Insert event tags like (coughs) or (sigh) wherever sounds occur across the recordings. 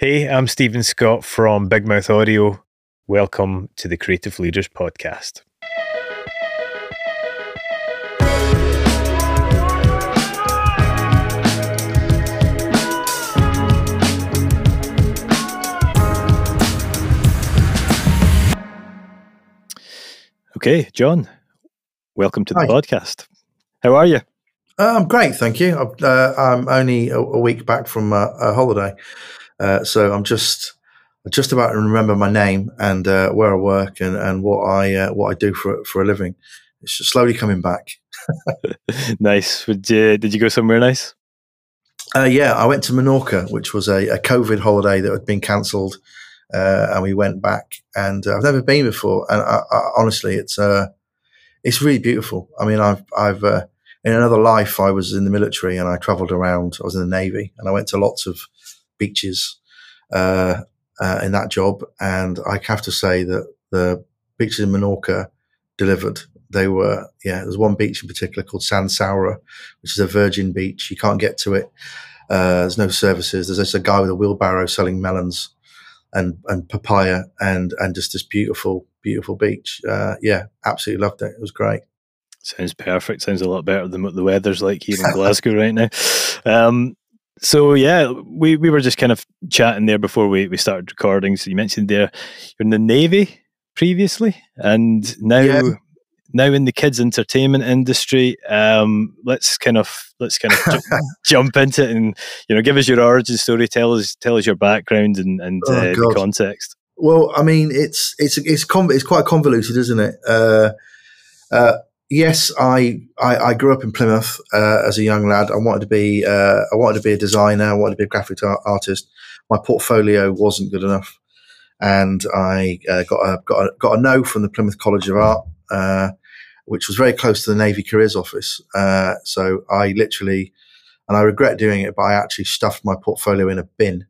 Hey, I'm Stephen Scott from Big Mouth Audio. Welcome to the Creative Leaders Podcast. Okay, Jon, welcome to the Hi. podcast. How are you? Uh, I'm great, thank you. Uh, I'm only a, a, week back from a, a holiday, uh, so I'm just just about to remember my name and uh, where I work and, and what I uh, what I do for for a living. It's slowly coming back. (laughs) nice. Would you, did you go somewhere nice? Uh, yeah, I went to Menorca, which was a, a COVID holiday that had been cancelled, and we went back. And I've never been before, and I, I, honestly, it's it's really beautiful. I mean, I've I've in another life, I was in the military and I travelled around. I was in the navy and I went to lots of beaches uh, uh, in that job. And I have to say that the beaches in Menorca delivered. They were, yeah, there's one beach in particular called Son Saura, which is a virgin beach. You can't get to it. Uh, there's no services. There's just a guy with a wheelbarrow selling melons and, and papaya and, and just this beautiful, beautiful beach. Uh, yeah, absolutely loved it. It was great. Sounds perfect. Sounds a lot better than what the weather's like here in (laughs) Glasgow right now. Um, so yeah, we, we were just kind of chatting there before we, we started recording. So you mentioned there you're in the Navy previously and now yeah. now in the kids entertainment industry. Um, let's kind of let's kind of ju- (laughs) jump into it and you know give us your origin story, tell us tell us your background and, and oh, uh, the context. Well, I mean, it's it's it's con- it's quite convoluted, isn't it? Uh, uh, yes, I, I, I grew up in Plymouth uh, as a young lad. I wanted to be uh, I wanted to be a designer. I wanted to be a graphic art- artist. My portfolio wasn't good enough, and I uh, got a got a, got a no from the Plymouth College of Art, uh, which was very close to the Navy Careers Office. Uh, so I literally, and I regret doing it, but I actually stuffed my portfolio in a bin.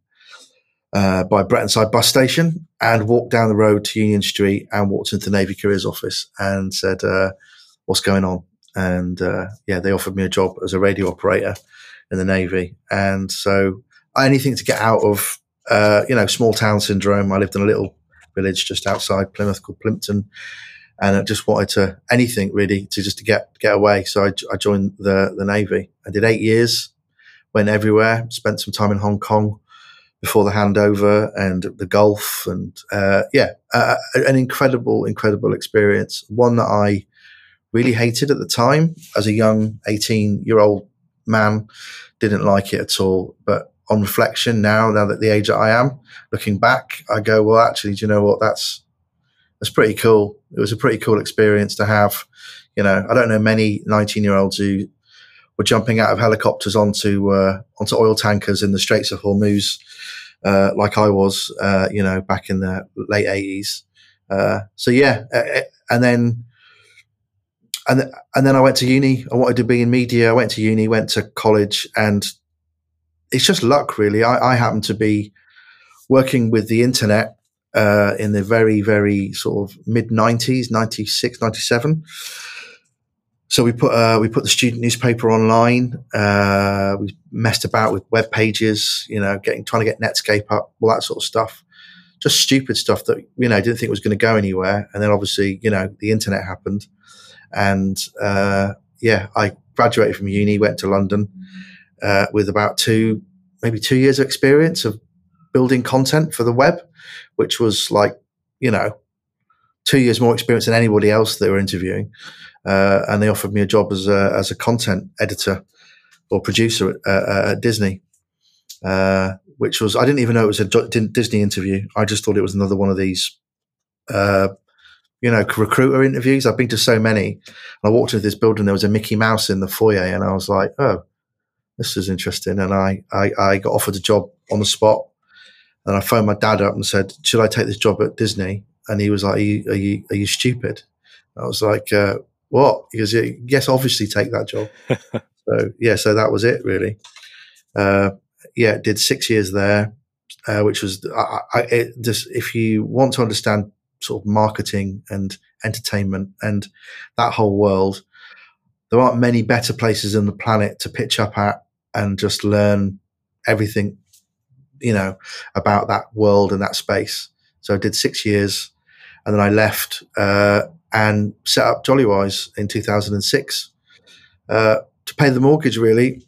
Uh, by Bretonside bus station and walked down the road to Union Street and walked into the Navy Careers office and said, what's going on. And uh, yeah, they offered me a job as a radio operator in the Navy. And so anything to get out of, uh, you know, small town syndrome. I lived in a little village just outside Plymouth called Plympton. And I just wanted to anything really to just to get get away. So I, I joined the the Navy. I did eight years, went everywhere, spent some time in Hong Kong before the handover and the Gulf, and uh, yeah, uh, an incredible, incredible experience. One that I really hated at the time as a young 18 year old man. Didn't like it at all. But on reflection now, now that the age that I am, looking back, I go, well, actually, do you know what? That's, that's pretty cool. It was a pretty cool experience to have. You know, I don't know many 19 year olds who were jumping out of helicopters onto, uh, onto oil tankers in the Straits of Hormuz, uh, like I was, uh, you know, back in the late 80s. Uh, so yeah. and then, and and then I went to uni. I wanted to be in media. I went to uni, went to college, and it's just luck, really. I, I happened to be working with the internet uh, in the very, very sort of mid 90s, 96, 97. So we put uh, we put the student newspaper online. Uh, we messed about with web pages, you know, getting trying to get Netscape up, all that sort of stuff. Just stupid stuff that you know didn't think was going to go anywhere. And then obviously, you know, the internet happened, and uh, yeah, I graduated from uni, went to London uh, with about two, maybe two years of experience of building content for the web, which was like, you know, two years more experience than anybody else they were interviewing. Uh, and they offered me a job as a, as a content editor or producer at, at Disney, uh, which was, I didn't even know it was a Disney interview. I just thought it was another one of these uh, you know, recruiter interviews. I've been to so many. I walked into this building, there was a Mickey Mouse in the foyer, and I was like, oh, this is interesting. And I, I, I got offered a job on the spot. And I phoned my dad up and said, should I take this job at Disney? And he was like, are you, are you, are you stupid? I was like, uh, what? He goes, yes, obviously take that job. (laughs) so, yeah, so that was it really. Uh, yeah, did six years there, uh, which was, I, I, it just, if you want to understand sort of marketing and entertainment and that whole world, there aren't many better places on the planet to pitch up at and just learn everything you know, about that world and that space. So I did six years, and then I left uh, and set up Jollywise in 2006 uh, to pay the mortgage. Really,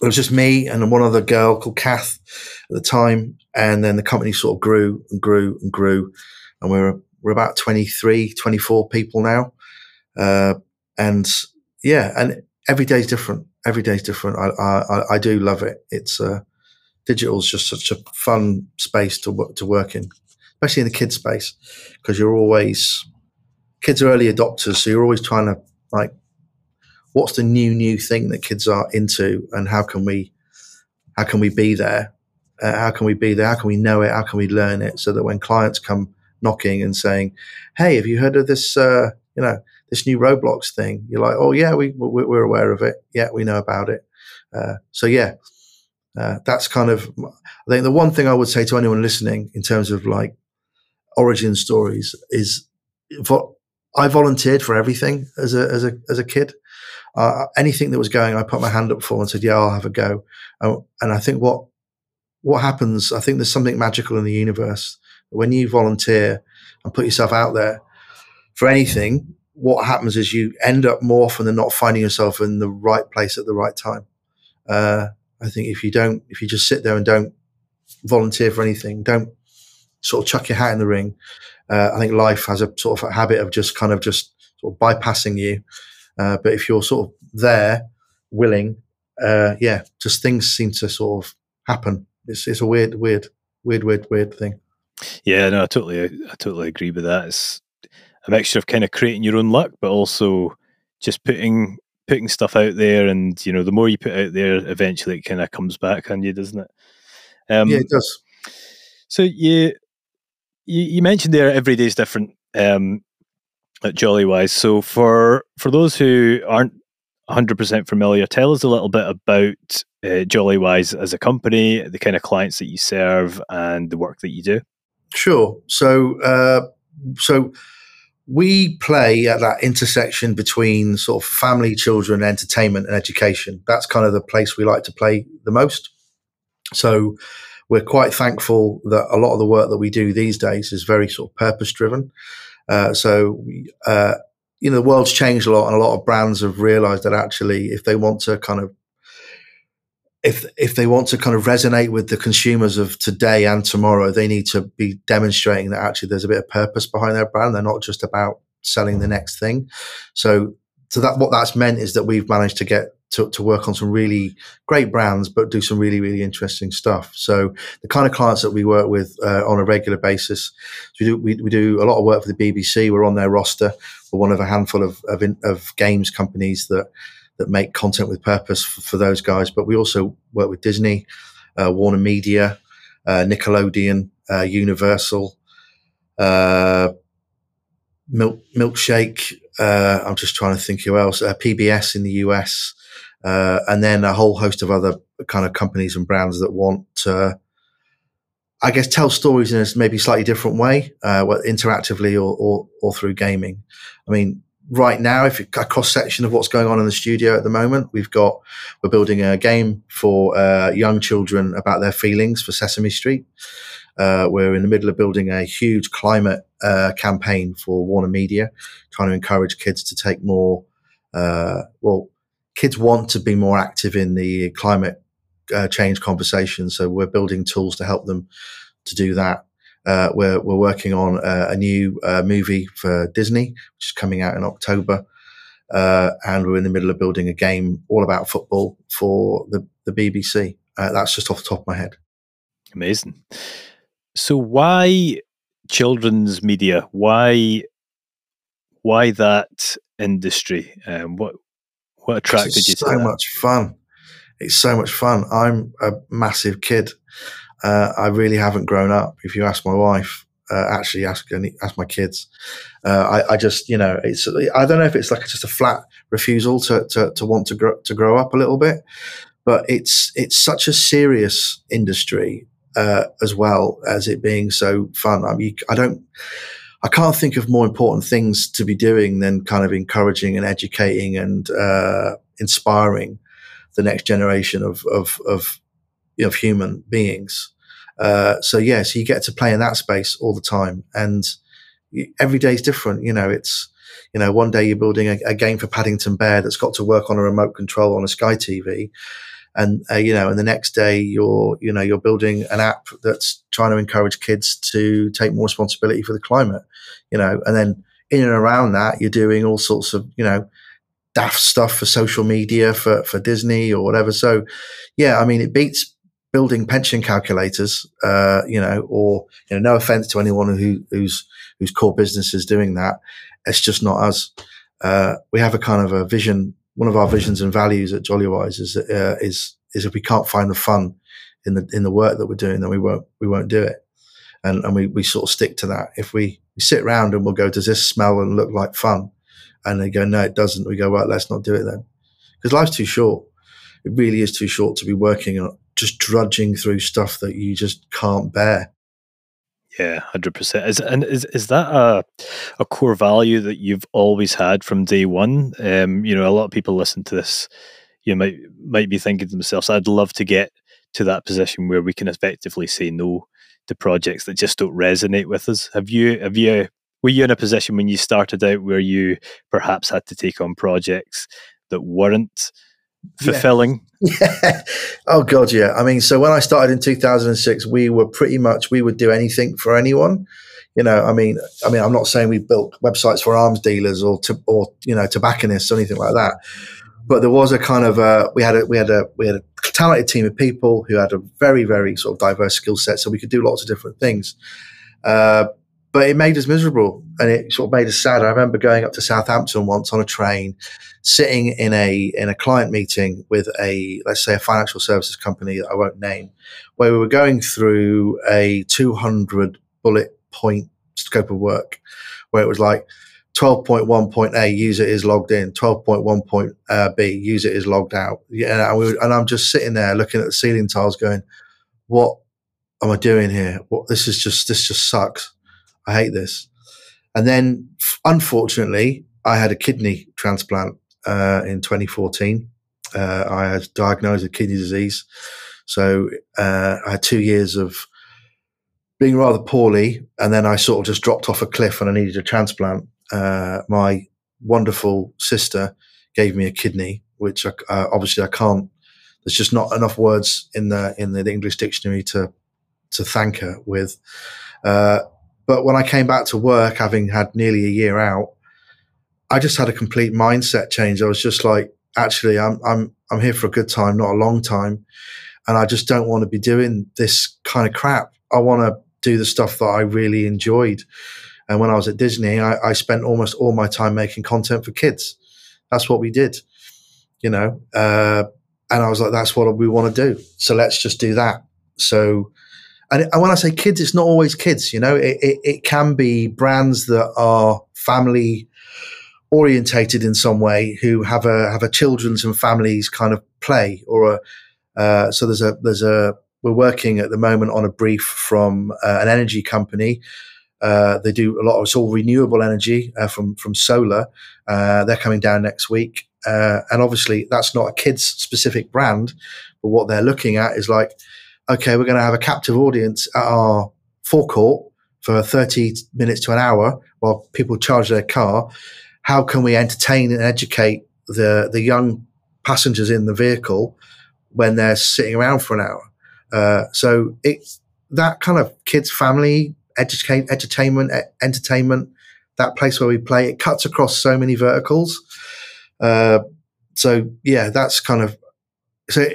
it was just me and one other girl called Kath at the time, and then the company sort of grew and grew and grew, and we're we're about 23, 24 people now, uh, and yeah, and every day is different. Every day is different. I, I, I do love it. It's uh, digital is just such a fun space to work to work in, especially in the kids space, because you're always kids are early adopters, so you're always trying to like, what's the new new thing that kids are into, and how can we how can we be there? Uh, how can we be there? How can we know it? How can we learn it? So that when clients come knocking and saying, "Hey, have you heard of this? Uh, you know, this new Roblox thing?" You're like, "Oh yeah, we we're aware of it. Yeah, we know about it." Uh, so yeah, uh, that's kind of I think the one thing I would say to anyone listening in terms of like origin stories is vo- I volunteered for everything as a as a as a kid. Uh, anything that was going, I put my hand up for and said, "Yeah, I'll have a go." Uh, and I think what what happens, I think there's something magical in the universe when you volunteer and put yourself out there for anything. What happens is you end up more often than not finding yourself in the right place at the right time. Uh, I think if you don't, if you just sit there and don't volunteer for anything, don't sort of chuck your hat in the ring. Uh, I think life has a sort of a habit of just kind of just sort of bypassing you. Uh, but if you're sort of there, willing, uh, yeah, just things seem to sort of happen. It's it's a weird, weird, weird, weird, weird thing. Yeah, no, I totally, I totally agree with that. It's a mixture of kind of creating your own luck, but also just putting putting stuff out there, and you know, the more you put out there, eventually it kind of comes back on you, doesn't it? Um, yeah, it does. So you, you, you mentioned there every day is different um, at Jollywise. So for for those who aren't 100% familiar, tell us a little bit about uh, Jollywise as a company, the kind of clients that you serve, and the work that you do. Sure. So, uh, so we play at that intersection between sort of family, children, entertainment, and education. That's kind of the place we like to play the most. So, we're quite thankful that a lot of the work that we do these days is very sort of purpose driven. Uh, so, uh, you know, the world's changed a lot, and a lot of brands have realized that actually, if they want to kind of if if they want to kind of resonate with the consumers of today and tomorrow, they need to be demonstrating that actually there's a bit of purpose behind their brand. They're not just about selling the next thing. So, so that what that's meant is that we've managed to get to, to work on some really great brands, but do some really really interesting stuff. So the kind of clients that we work with uh, on a regular basis, we do we, we do a lot of work for the BBC. We're on their roster. We're one of a handful of of, in, of games companies that that make content with purpose for, for those guys. But we also work with Disney, uh, Warner Media, uh, Nickelodeon, uh, Universal, uh, Milk Milkshake. Uh, I'm just trying to think who else. Uh, PBS in the US, and then a whole host of other kind of companies and brands that want to. I guess tell stories in a maybe slightly different way, interactively or, or, or through gaming. I mean, right now, if a cross section of what's going on in the studio at the moment, we've got we're building a game for uh, young children about their feelings for Sesame Street. Uh, we're in the middle of building a huge climate uh, campaign for Warner Media, trying to encourage kids to take more. Uh, well, kids want to be more active in the climate uh, change conversation, so we're building tools to help them to do that. Uh, we're, we're working on a, a new uh, movie for Disney, which is coming out in October. Uh, and we're in the middle of building a game all about football for the, the BBC. Uh, that's just off the top of my head. Amazing. So, why children's media? Why why that industry? Um, what what attracted you to it so much fun. It's so much fun. I'm a massive kid uh, I really haven't grown up. If you ask my wife, uh, actually ask ask my kids, uh, I, I, just you know it's I don't know if it's like just a flat refusal to to, to want to grow to grow up a little bit, but it's it's such a serious industry uh, as well as it being so fun. I mean, I don't. I can't think of more important things to be doing than kind of encouraging and educating and uh, inspiring the next generation of, of, of of human beings. Uh, so yeah, so you get to play in that space all the time, and every day is different. You know, it's you know one day you're building a, a, game for Paddington Bear that's got to work on a remote control on a Sky TV, and uh, you know, and the next day you're you know you're building an app that's trying to encourage kids to take more responsibility for the climate. You know, and then in and around that you're doing all sorts of you know daft stuff for social media for for Disney or whatever. So yeah, I mean it beats building pension calculators, uh, you know, or you know, no offense to anyone who, whose whose core business is doing that. It's just not us. Uh, we have a kind of a vision. One of our visions and values at Jollywise is uh, is is if we can't find the fun in the in the work that we're doing, then we won't we won't do it. And and we, we sort of stick to that. If we, we sit around and we'll go, does this smell and look like fun? And they go, no, it doesn't. We go, well, let's not do it then, because life's too short. It really is too short to be working on just drudging through stuff that you just can't bear. Yeah, hundred percent. Is and is is that a a core value that you've always had from day one? Um, you know, a lot of people listen to this. You might might be thinking to themselves, "I'd love to get to that position where we can effectively say no to projects that just don't resonate with us." Have you have you were you in a position when you started out where you perhaps had to take on projects that weren't fulfilling. Yeah. yeah. (laughs) Oh God, yeah. I mean, so when I started in 2006, we were pretty much we would do anything for anyone. You know, I mean, I mean, I'm not saying we built websites for arms dealers or to, or you know tobacconists or anything like that, but there was a kind of a we had a we had a we had a talented team of people who had a very very sort of diverse skill set, so we could do lots of different things. Uh, but it made us miserable and it sort of made us sad. I remember going up to Southampton once on a train, sitting in a in a client meeting with a let's say a financial services company that I won't name, where we were going through a 200 bullet point scope of work, where it was like 12.1.a user is logged in, 12.1.b uh, user is logged out. Yeah, and, we were, and I'm just sitting there looking at the ceiling tiles, going, "What am I doing here? What this is just this just sucks." I hate this. And then, unfortunately, I had a kidney transplant uh, in 2014. Uh, I had diagnosed with kidney disease. So uh, I had two years of being rather poorly. And then I sort of just dropped off a cliff and I needed a transplant. Uh, my wonderful sister gave me a kidney, which I, uh, obviously I can't. There's just not enough words in the in the English dictionary to to thank her with. Uh, but when I came back to work, having had nearly a year out, I just had a complete mindset change. I was just like, actually, I'm I'm I'm here for a good time, not a long time, and I just don't want to be doing this kind of crap. I want to do the stuff that I really enjoyed. And when I was at Disney, I, I spent almost all my time making content for kids. That's what we did, you know. Uh, and I was like, that's what we want to do. So let's just do that. So and, when I say kids, it's not always kids. You know, it, it, it can be brands that are family orientated in some way who have a have a children's and families kind of play or a uh, so there's a there's a we're working at the moment on a brief from uh, an energy company. Uh, they do a lot of it's all renewable energy uh, from from solar. Uh, they're coming down next week, uh, and obviously that's not a kids specific brand, but what they're looking at is like okay, we're going to have a captive audience at our forecourt for 30 minutes to an hour while people charge their car. How can we entertain and educate the, the young passengers in the vehicle when they're sitting around for an hour? Uh, so it's that kind of kids, family, educate, entertainment, entertainment, that place where we play, it cuts across so many verticals. Uh, so yeah, that's kind of so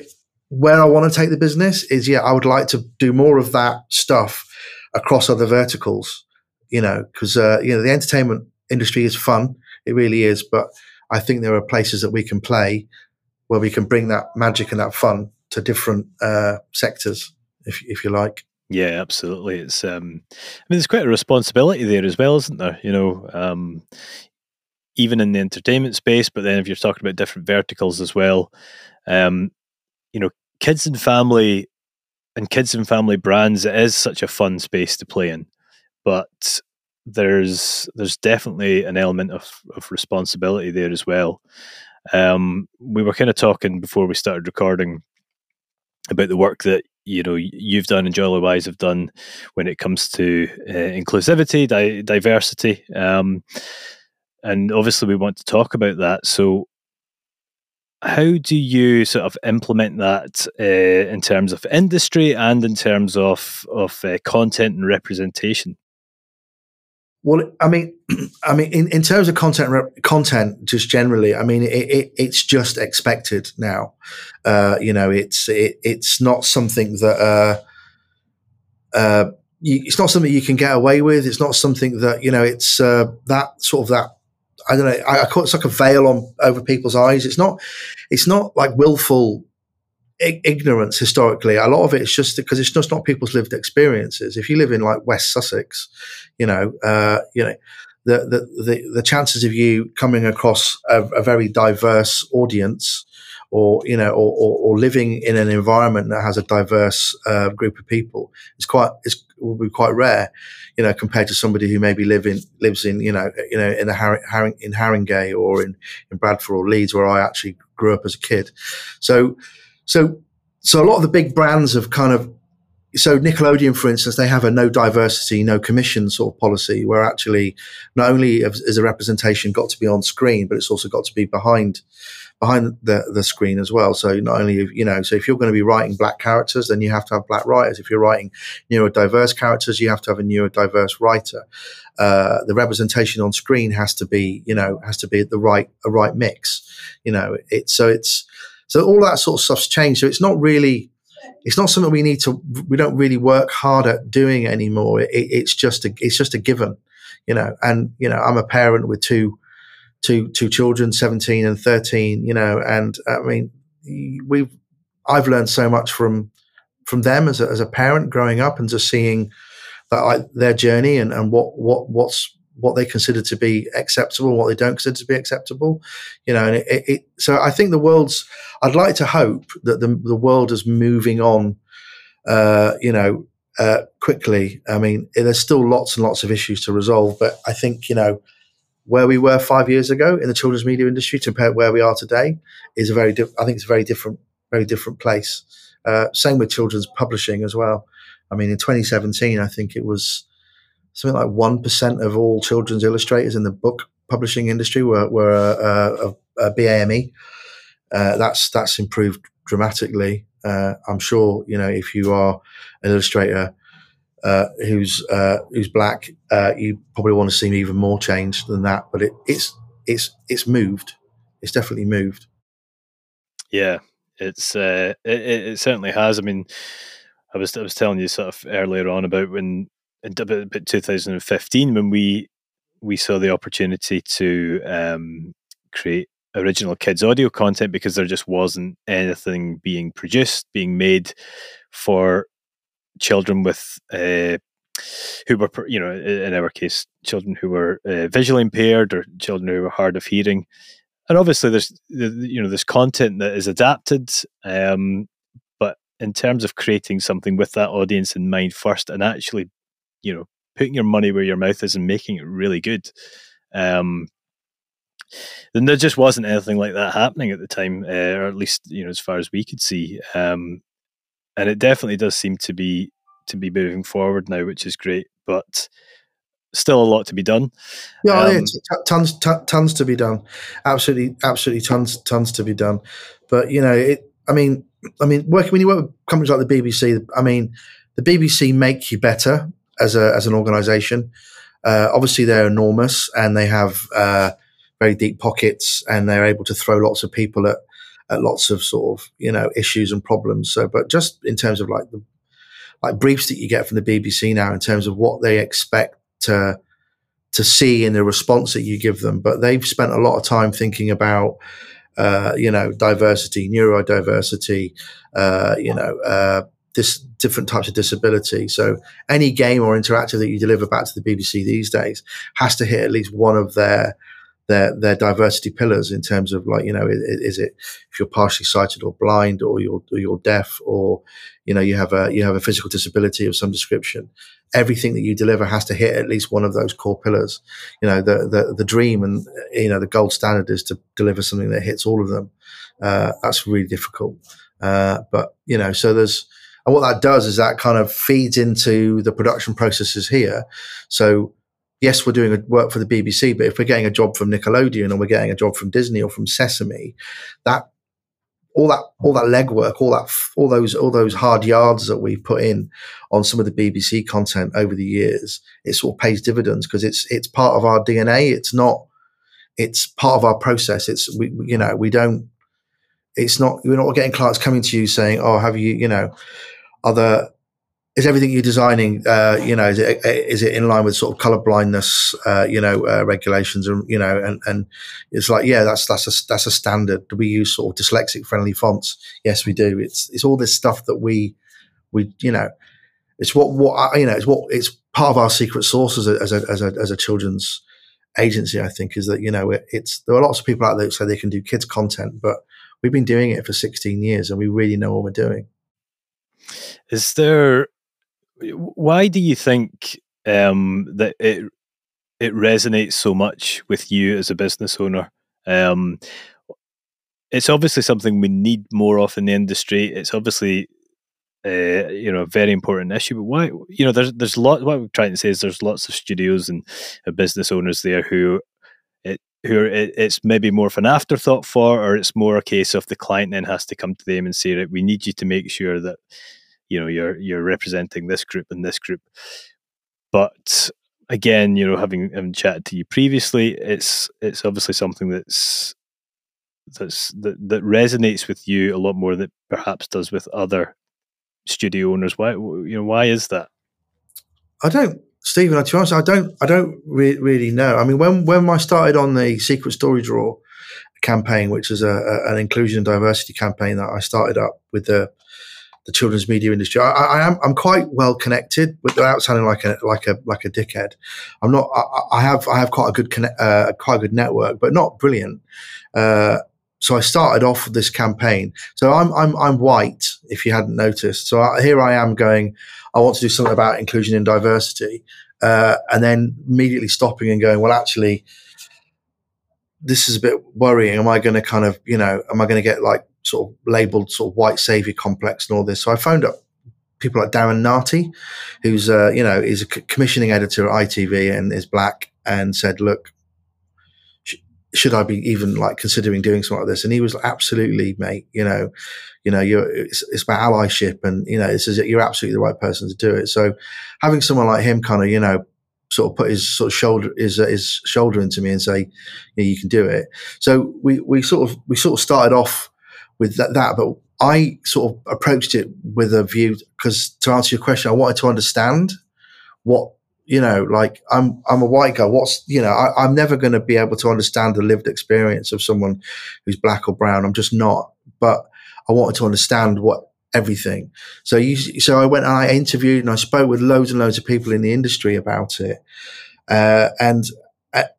where I want to take the business is, yeah, I would like to do more of that stuff across other verticals, you know, because, uh, you know, the entertainment industry is fun. It really is. But I think there are places that we can play where we can bring that magic and that fun to different uh, sectors, if, if you like. Yeah, absolutely. It's, um, I mean, there's quite a responsibility there as well, isn't there? You know, um, even in the entertainment space, but then if you're talking about different verticals as well, um, you know, kids and family and kids and family brands it is such a fun space to play in. But there's there's definitely an element of, of responsibility there as well. Um, we were kind of talking before we started recording about the work that you know you've done and Jollywise have done when it comes to uh, inclusivity, di- diversity, um, and obviously we want to talk about that. So, how do you sort of implement that uh, in terms of industry and in terms of of uh, content and representation? Well, I mean, (clears throat) I mean, in, in terms of content, content, just generally, I mean, it, it, it's just expected now. Uh, you know, it's it, it's not something that uh, uh, you, it's not something you can get away with. It's not something that you know. It's uh, that sort of that. I don't know. I, I call it, it's like a veil on over people's eyes. It's not. It's not like willful ignorance historically. A lot of it is just because it's just not people's lived experiences. If you live in like West Sussex, you know, uh, you know, the, the, the, the, chances of you coming across a, a very diverse audience or, you know, or, or, or, living in an environment that has a diverse uh, group of people is quite, is, will be quite rare, you know, compared to somebody who maybe live in, lives in, you know, you know, in a Haring, in Haringey or in, in Bradford or Leeds where I actually grew up as a kid. So, so, so a lot of the big brands have kind of, so Nickelodeon, for instance, they have a no diversity, no commission sort of policy where actually not only is a representation got to be on screen, but it's also got to be behind, behind the, the screen as well. So not only, you know, so if you're going to be writing black characters, then you have to have black writers. If you're writing neurodiverse characters, you have to have a neurodiverse writer. Uh, the representation on screen has to be, you know, has to be the right, a right mix. You know, it's, so it's, so all that sort of stuff's changed. So it's not really, it's not something we need to, we don't really work hard at doing anymore. It, it's just a, it's just a given, you know, and, you know, I'm a parent with two, two, two children, 17 and 13, you know, and I mean, we've, I've learned so much from, from them as a, as a parent growing up and just seeing that I, their journey and, and what, what, what's, what they consider to be acceptable, what they don't consider to be acceptable, you know. And it, it, it, so I think the world's. I'd like to hope that the the world is moving on, uh, you know, uh, quickly. I mean, there's still lots and lots of issues to resolve, but I think you know where we were five years ago in the children's media industry compared where we are today is a very. I think it's a very different, very different place. Uh, same with children's publishing as well. I mean, in 2017, I think it was something like 1% of all children's illustrators in the book publishing industry were, were a, a, a BAME. Uh, that's, that's improved dramatically. Uh, I'm sure, you know, if you are an illustrator uh, who's uh, who's black, uh, you probably want to see even more change than that. But it, it's it's it's moved. It's definitely moved. Yeah, it's uh, it, it certainly has. I mean, I was I was telling you sort of earlier on about when about 2015 when we we saw the opportunity to um, create original kids audio content because there just wasn't anything being produced being made for children with uh, who were you know in our case children who were uh, visually impaired or children who were hard of hearing and obviously there's you know there's content that is adapted um, but in terms of creating something with that audience in mind first and actually you know putting your money where your mouth is and making it really good. Um, then there just wasn't anything like that happening at the time, uh, or at least you know as far as we could see. Um, and it definitely does seem to be to be moving forward now, which is great. But still a lot to be done. Yeah, um, tons, t- tons to be done. Absolutely, absolutely, tons, tons to be done. But you know, it. I mean, I mean, working when you work with companies like the BBC, I mean, the BBC make you better as a as an organization. Uh, obviously, they're enormous and they have uh, very deep pockets, and they're able to throw lots of people at at lots of sort of you know issues and problems. So, but just in terms of like the like briefs that you get from the BBC now, in terms of what they expect to to see in the response that you give them, but they've spent a lot of time thinking about. Uh, you know, diversity, neurodiversity, uh, you know, uh, this different types of disability. So any game or interactive that you deliver back to the BBC these days has to hit at least one of their their their diversity pillars in terms of like you know is, it if you're partially sighted or blind or you're or you're deaf or you know you have a you have a physical disability of some description everything that you deliver has to hit at least one of those core pillars. You know the the, the dream and you know the gold standard is to deliver something that hits all of them. Uh, that's really difficult. Uh, but you know so there's and what that does is that kind of feeds into the production processes here. So yes, we're doing work for the BBC, but if we're getting a job from Nickelodeon or we're getting a job from Disney or from Sesame, that all that all that legwork, all that all those all those hard yards that we've put in on some of the BBC content over the years, it sort of pays dividends because it's it's part of our DNA. It's not it's part of our process. It's we you know we don't. It's not we're not getting clients coming to you saying, "Oh, have you you know other is everything you're designing, uh, you know, is it, is it in line with sort of color blindness, uh, you know, uh, regulations and, you know, and, and it's like, yeah, that's, that's a, that's a standard. Do we use sort of dyslexic friendly fonts? Yes, we do. It's, it's all this stuff that we, we, you know, it's what, what, you know, it's what, it's part of our secret sauce as a, as a, as a, as a children's agency, I think, is that, you know, it, it's, there are lots of people out there who say they can do kids content, but we've been doing it for 16 years and we really know what we're doing. Is there why do you think um, that it it resonates so much with you as a business owner? Um, it's obviously something we need more of in the industry. It's obviously uh, you know a very important issue. But why you know there's there's lot. What I'm trying to say is there's lots of studios and uh, business owners there who it who are, it, it's maybe more of an afterthought for, or it's more a case of the client then has to come to them and say, "Right, we need you to make sure that." You know you're you're representing this group and this group. But again you know having, having chatted to you previously it's it's obviously something that's that's that, that resonates with you a lot more than perhaps does with other studio owners. Why you know why is that? I don't stephen to be honest i don't i don't re- really know. I mean when when i started on the secret story draw campaign which is a, a, an inclusion and diversity campaign that i started up with the the children's media industry. I, I, am I'm quite well connected, without sounding like a like a like a dickhead. I'm not. I, I have I have quite a good connect, uh, quite a good network, but not brilliant. Uh, so I started off with this campaign. So I'm I'm I'm white, if you hadn't noticed. So I, here I am going. I want to do something about inclusion and diversity, uh, and then immediately stopping and going. Well, actually, this is a bit worrying. Am I going to kind of you know? Am I going to get like sort of labeled sort of white savior complex and all this. So I phoned up people like Darren Nartey, who's uh, you know is a commissioning editor at ITV and is black, and said, "Look, sh- should I be even like considering doing something like this?" And he was like, absolutely, mate. You know, you know, you're it's, it's about allyship, and you know, this is you're absolutely the right person to do it. So having someone like him, kind of, you know. Sort of put his sort of shoulder his uh, his shoulder into me and say, yeah, "You can do it." So we we sort of we sort of started off with that, that. But I sort of approached it with a view because to answer your question, I wanted to understand what you know. Like I'm I'm a white guy. What's you know I, I'm never going to be able to understand the lived experience of someone who's black or brown. I'm just not. But I wanted to understand what everything. So you, so I went and I interviewed and I spoke with loads and loads of people in the industry about it. Uh, and,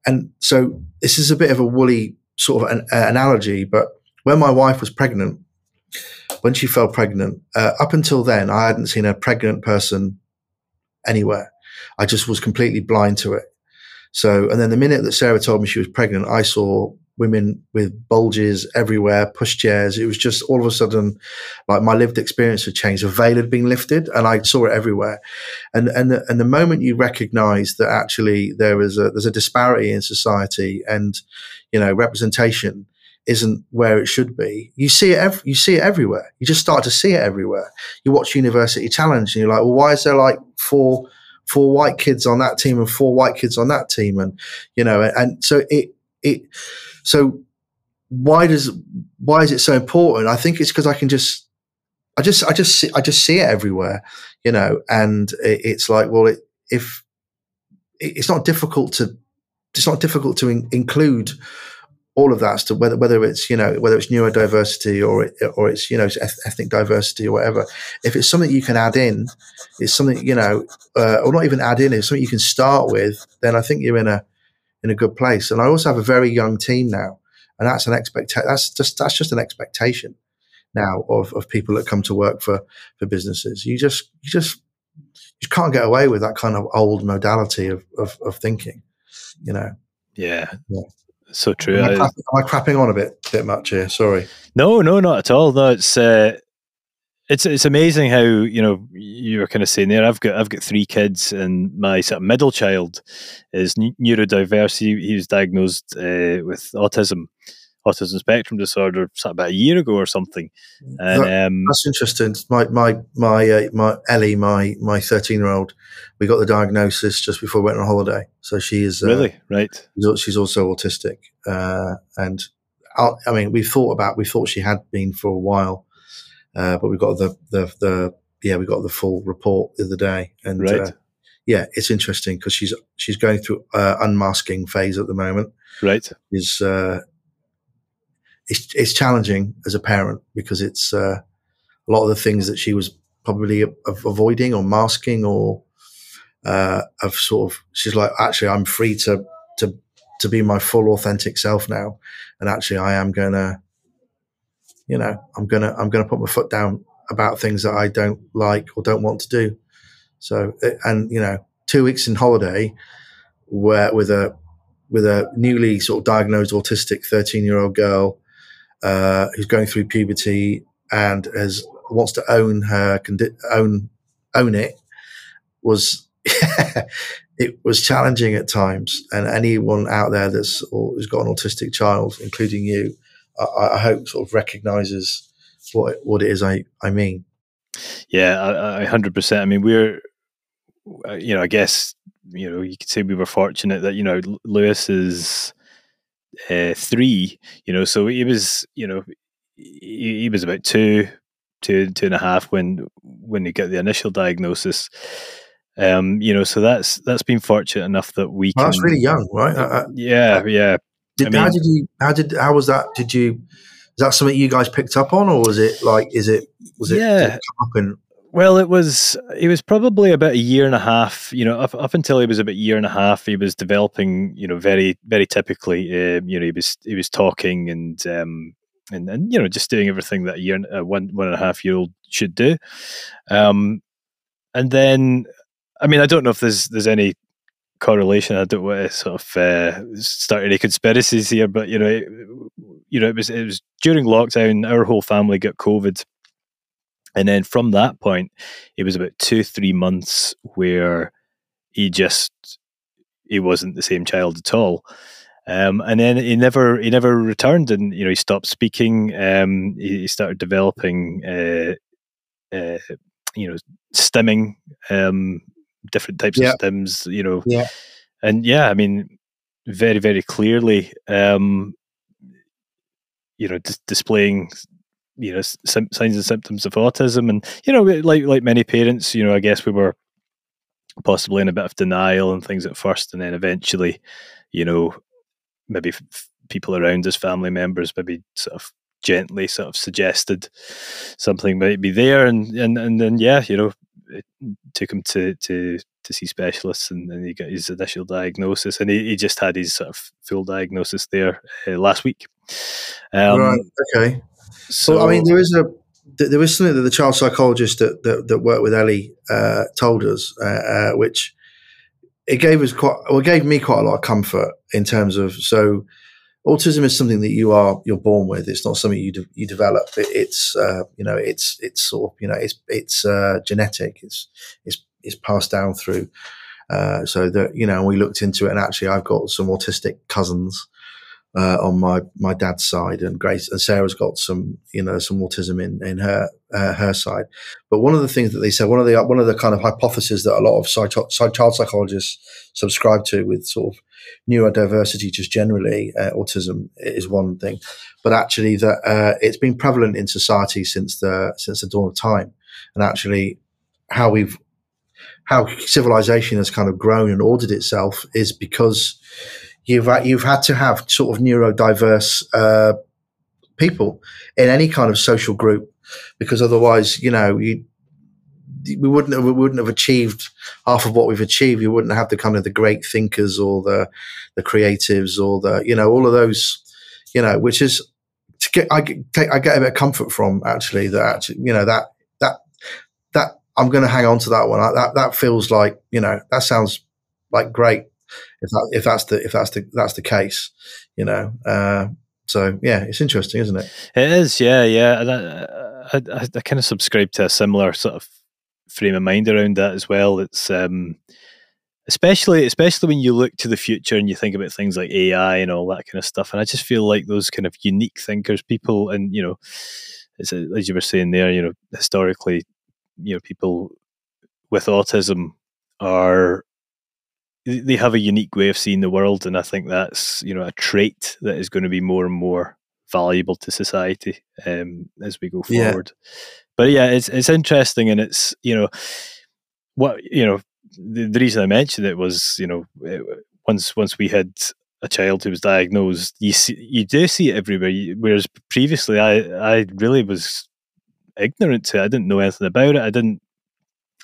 and so this is a bit of a woolly sort of an, uh, analogy, but when my wife was pregnant, when she fell pregnant, uh, up until then, I hadn't seen a pregnant person anywhere. I just was completely blind to it. So, and then the minute that Sarah told me she was pregnant, I saw women with bulges everywhere, pushchairs. It was just all of a sudden, like my lived experience had changed. A veil had been lifted, and I saw it everywhere. And and the, and the moment you recognise that actually there is a there's a disparity in society, and you know representation isn't where it should be. You see it, ev- you see it everywhere. You just start to see it everywhere. You watch University Challenge, and you're like, well, why is there like four four white kids on that team and four white kids on that team, and you know, and so it it so why does why is it so important? I think it's because I can just I just I just see, I just see it everywhere, you know, and it, it's like, well, it, if it, it's not difficult to it's not difficult to in, include all of that as to whether whether it's you know whether it's neurodiversity or or it's you know ethnic diversity or whatever. If it's something you can add in, it's something you know, uh, or not even add in. It's something you can start with. Then I think you're in a in a good place. And I also have a very young team now, and that's an expectation. That's just that's just an expectation now of of people that come to work for for businesses. You just you just you can't get away with that kind of old modality of of, of thinking. You know. Yeah. yeah. So true. Am I, crapping, am I, crapping on a bit, bit much here? Sorry. No, no, not at all. No, it's uh, it's it's amazing how you know you were kind of saying there. I've got I've got three kids, and my sort of middle child is neurodiverse. He, he was diagnosed uh, with autism, autism spectrum disorder, about a year ago or something. And that, um, that's interesting. My my my uh, my Ellie, my my thirteen year old, we got the diagnosis just before we went on holiday. So she is uh, really right. She's also autistic, uh, and I, I mean, we thought about we thought she had been for a while uh, but we got the, the, the, yeah, we got the full report the other day. And, right. uh, yeah, it's interesting because she's, she's going through uh, unmasking phase at the moment. Right. Is, uh, it's, it's challenging as a parent because it's, uh, a lot of the things that she was probably avoiding or masking or, uh, of sort of, she's like, actually, I'm free to, to, to be my full authentic self now. And actually, I am to, you know, I'm gonna I'm gonna put my foot down about things that I don't like or don't want to do. So, and you know, two weeks in holiday, where with a with a newly sort of diagnosed autistic 13 year old girl uh, who's going through puberty and has wants to own her own own it was (laughs) it was challenging at times. And anyone out there that's or has got an autistic child, including you, I, I hope sort of recognizes what what it is I I mean. Yeah, hundred percent. I mean, we're uh, you know, I guess you know, you could say we were fortunate that you know Lewis is uh, three. You know, so he was you know he, he was about two, two, two and a half when when he got the initial diagnosis. Um, you know, so that's that's been fortunate enough that we. Well, can, that's really young, right? Uh, yeah, yeah. Did, I mean, how did you? How did? How was that? Did you? Is that something you guys picked up on, or was it like? Is it? Was it? Yeah. It well, it was. It was probably about a year and a half. You know, up, up until he was about a year and a half, he was developing. You know, very very typically. Um, you know, he was he was talking and um, and and you know just doing everything that a year a one one and a half year old should do. Um, and then, I mean, I don't know if there's there's any correlation. I don't want to sort of uh, start any conspiracies here, but you know, it, you know, it was it was during lockdown. Our whole family got COVID, and then from that point, it was about two three months where he just he wasn't the same child at all. Um, and then he never he never returned, and you know he stopped speaking. Um, he, he, started developing, uh, uh, you know, stimming. Um, different types yeah. of stims, you know. Yeah. And yeah, I mean, very, very clearly, um, you know, dis- displaying, you know, sim- signs and symptoms of autism. And, you know, like, like many parents, you know, I guess we were possibly in a bit of denial and things at first. And then eventually, you know, maybe f- people around us, family members, maybe sort of gently sort of suggested something might be there and and and then yeah you know it took him to to to see specialists and, and he got his initial diagnosis and he, he just had his sort of full diagnosis there uh, last week um, right okay so i mean there is a there is something that the child psychologist that that, that worked with ellie uh, told us uh, uh which it gave us quite well it gave me quite a lot of comfort in terms of so autism is something that you are you're born with. It's not something you de- you develop. It, it's uh, you know it's it's sort of you know it's it's uh, genetic. It's it's it's passed down through. Uh, so that you know we looked into it, and actually I've got some autistic cousins uh, on my my dad's side, and Grace and Sarah's got some you know some autism in in her uh, her side. But one of the things that they said, one of the one of the kind of hypotheses that a lot of child psychologists subscribe to with sort of neurodiversity, just generally uh, autism is one thing, but actually that uh, it's been prevalent in society since the since the dawn of time, and actually how we've how civilization has kind of grown and ordered itself is because you've you've had to have sort of neurodiverse uh, people in any kind of social group because otherwise, you know, you we wouldn't have, we wouldn't have achieved half of what we've achieved. You wouldn't have the kind of the great thinkers or the the creatives or the you know all of those you know which is to get I get I get a bit of comfort from actually that actually you know that that that I'm going to hang on to that one. That that feels like you know that sounds like great if that if that's the if that's the that's the case, you know. Uh, so yeah, it's interesting, isn't it? It is, yeah, yeah. And I, I, I, kind of subscribe to a similar sort of frame of mind around that as well. It's um, especially especially when you look to the future and you think about things like AI and all that kind of stuff. And I just feel like those kind of unique thinkers, people, and you know, as, as you were saying there, you know, historically, you know, people with autism are they have a unique way of seeing the world, and I think that's you know a trait that is going to be more and more valuable to society um, as we go forward. Yeah. But yeah, it's it's interesting, and it's you know what you know the, the reason I mentioned it was you know it, once once we had a child who was diagnosed, you see you do see it everywhere. Whereas previously, I I really was ignorant to it. I didn't know anything about it. I didn't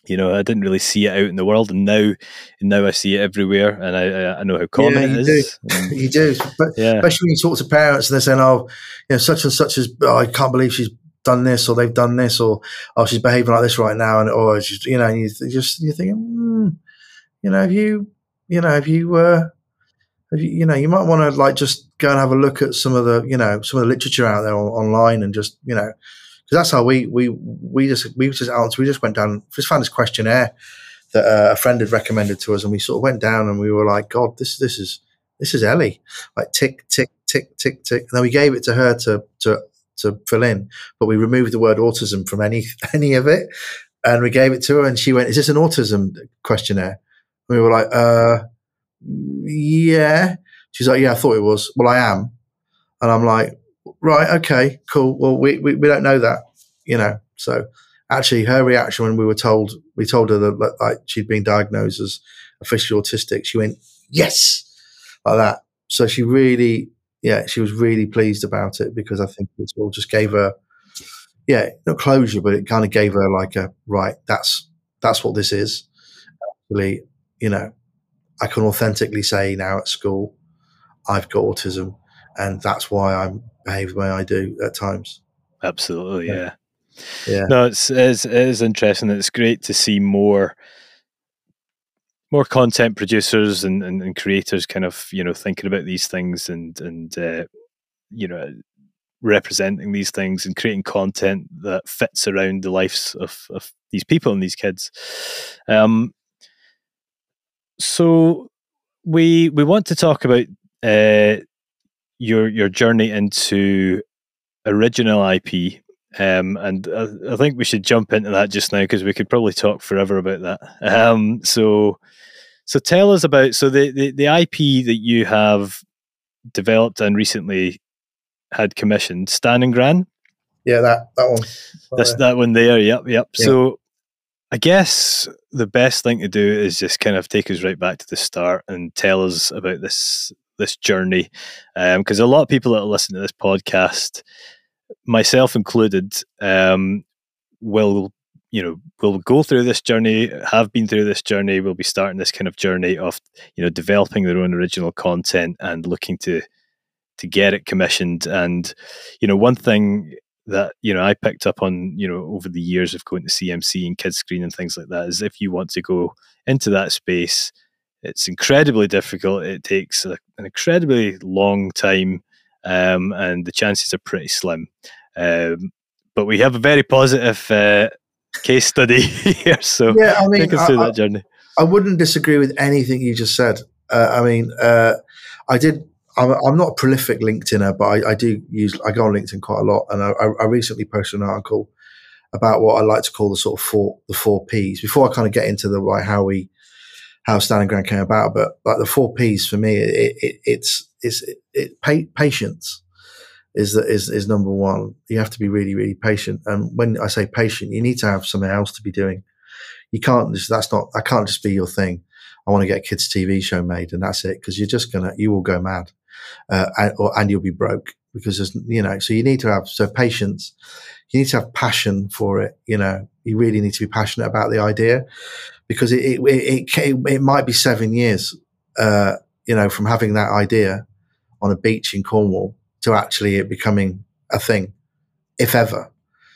you know, I didn't really see it out in the world, and now, now I see it everywhere, and I, I know how common yeah, it is. Do. (laughs) you do, but yeah. especially when you talk to parents and they're saying, "Oh, you know, such and such as oh, I can't believe she's done this, or they've done this, or oh, she's behaving like this right now," and or she's, you know, you just you're thinking, mm, you know, have you, you know, have you, uh, have you, you know, you might want to like just go and have a look at some of the, you know, some of the literature out there online, and just, you know because that's how we we we just we just out we just went down just found this questionnaire that uh, a friend had recommended to us, and we sort of went down and we were like, God, this this is this is Ellie, like tick tick tick tick tick, and then we gave it to her to to to fill in, but we removed the word autism from any (laughs) any of it, and we gave it to her, and she went, "Is this an autism questionnaire?" And we were like, "Uh, yeah." She's like, "Yeah, I thought it was." Well, I am, and I'm like, right, okay, cool. Well, we, we, we don't know that, you know. So actually, her reaction when we were told, we told her that like she'd been diagnosed as officially autistic, she went, yes, like that. So she really, yeah, she was really pleased about it because I think it all just gave her, yeah, not closure, but it kind of gave her like a right. That's that's what this is. Actually, you know, I can authentically say now at school, I've got autism, and that's why I'm behave the way I do at times. Absolutely, yeah. Yeah. No, it's, it's it is interesting. It's great to see more more content producers and, and, and, creators kind of you know thinking about these things and and uh, you know representing these things and creating content that fits around the lives of, of these people and these kids. Um, so we we want to talk about uh, your your journey into original IP. Um, and I, I, think we should jump into that just now because we could probably talk forever about that. Um, so, so tell us about so the, the the IP that you have developed and recently had commissioned, Stan and Gran. Yeah, that that one. That's that one there. Yep, yep. Yeah. So, I guess the best thing to do is just kind of take us right back to the start and tell us about this this journey because um, a lot of people that listen to this podcast myself included um, will you know will go through this journey have been through this journey will be starting this kind of journey of you know developing their own original content and looking to to get it commissioned and you know one thing that you know I picked up on you know over the years of going to CMC and Kidscreen and things like that is if you want to go into that space it's incredibly difficult. It takes a, an incredibly long time, um, and the chances are pretty slim. Um, but we have a very positive uh, case study (laughs) here. So yeah, I mean, take us through I, that journey. I wouldn't disagree with anything you just said. Uh, I mean, uh, I did. I'm, I'm, not a prolific LinkedIner, but I, I, do use. I go on LinkedIn quite a lot, and I, I recently posted an article about what I like to call the sort of four the four P's. Before I kind of get into the like how we how Stan and Gran came about. But like the four P's for me, it, it, it's it's it, it patience is that is is number one. You have to be really really patient, and when I say patient, you need to have something else to be doing. You can't just that's not I can't just be your thing. I want to get a kids TV show made, and that's it because you're just gonna you will go mad, uh, and, or, and you'll be broke because there's you know so you need to have so patience you need to have passion for it you know you really need to be passionate about the idea because it it, it, it, it might be seven years, uh, you know, from having that idea on a beach in Cornwall to actually it becoming a thing, if ever.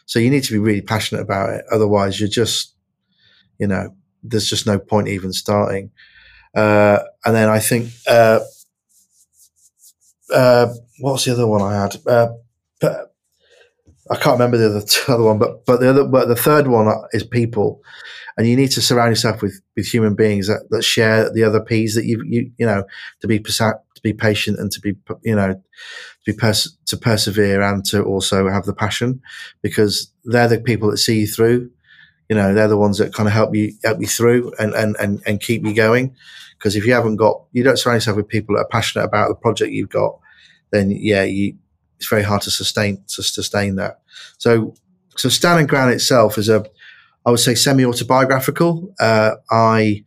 So you need to be really passionate about it. Otherwise, you're just, you know, there's just no point even starting. Uh, and then I think, uh, uh, what's the other one I had? Uh, I can't remember the other, (laughs) other one, but but the other, but the third one is people, and you need to surround yourself with with human beings that, that share the other P's that you you you know to be to be patient and to be you know to be pers- to persevere and to also have the passion because they're the people that see you through. You know, they're the ones that kind of help you help you through and and and, and keep you going. Because if you haven't got, you don't surround yourself with people that are passionate about the project you've got, then yeah, you it's very hard to sustain to sustain that. So so Stan and Gran itself is a I would say semi autobiographical. Uh, I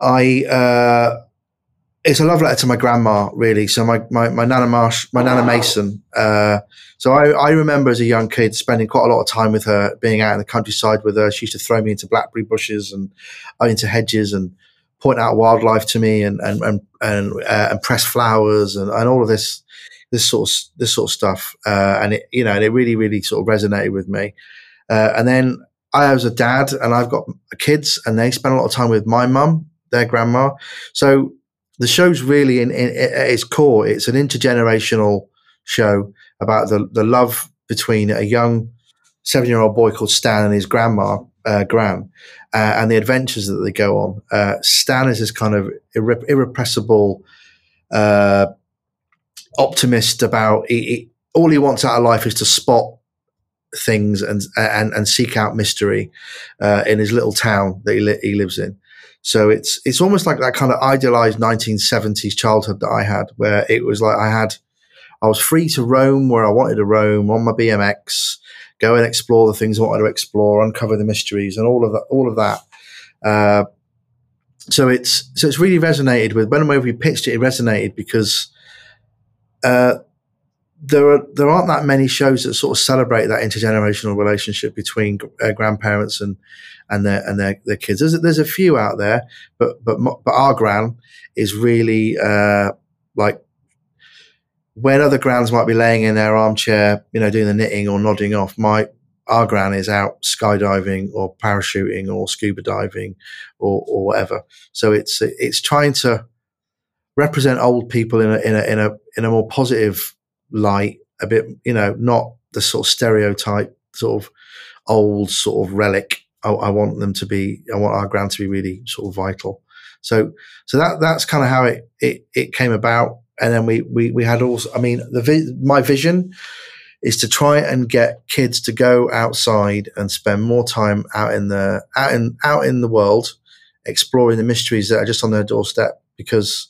I uh, it's a love letter to my grandma, really. So my my, my nana Marsh, my nana Mason. Uh, so I, I remember as a young kid spending quite a lot of time with her, being out in the countryside with her. She used to throw me into blackberry bushes and uh, into hedges and point out wildlife to me and and and and, uh, and press flowers and, and all of this this sort of this sort of stuff. Uh, and it you know and it really really sort of resonated with me. Uh, and then I was a dad and I've got kids and they spend a lot of time with my mum, their grandma. So the show's really in, in, at its core, it's an intergenerational show about the, the love between a young seven year old boy called Stan and his grandma, uh, uh, and the adventures that they go on. Uh, Stan is this kind of irre- irrepressible uh, optimist about he, he, all he wants out of life is to spot things and and, and seek out mystery uh, in his little town that he, li- he lives in. So it's it's almost like that kind of idealized 1970s childhood that I had, where it was like I had, I was free to roam where I wanted to roam on my BMX, go and explore the things I wanted to explore, uncover the mysteries, and all of that. All of that. Uh, so it's so it's really resonated with when we pitched it. It resonated because uh, there are there aren't that many shows that sort of celebrate that intergenerational relationship between uh, grandparents and and their and their, their kids. There's there's a few out there, but but but our gran is really uh, like when other grans might be laying in their armchair, you know, doing the knitting or nodding off. My our gran is out skydiving or parachuting or scuba diving or or whatever. So it's it's trying to represent old people in a in a in a in a more positive light, a bit, you know, not the sort of stereotype sort of old sort of relic I, I, want them to be. I want our ground to be really sort of vital. So, so that that's kind of how it it, it came about. And then we we we had also. I mean, the my vision is to try and get kids to go outside and spend more time out in the out in out in the world, exploring the mysteries that are just on their doorstep. Because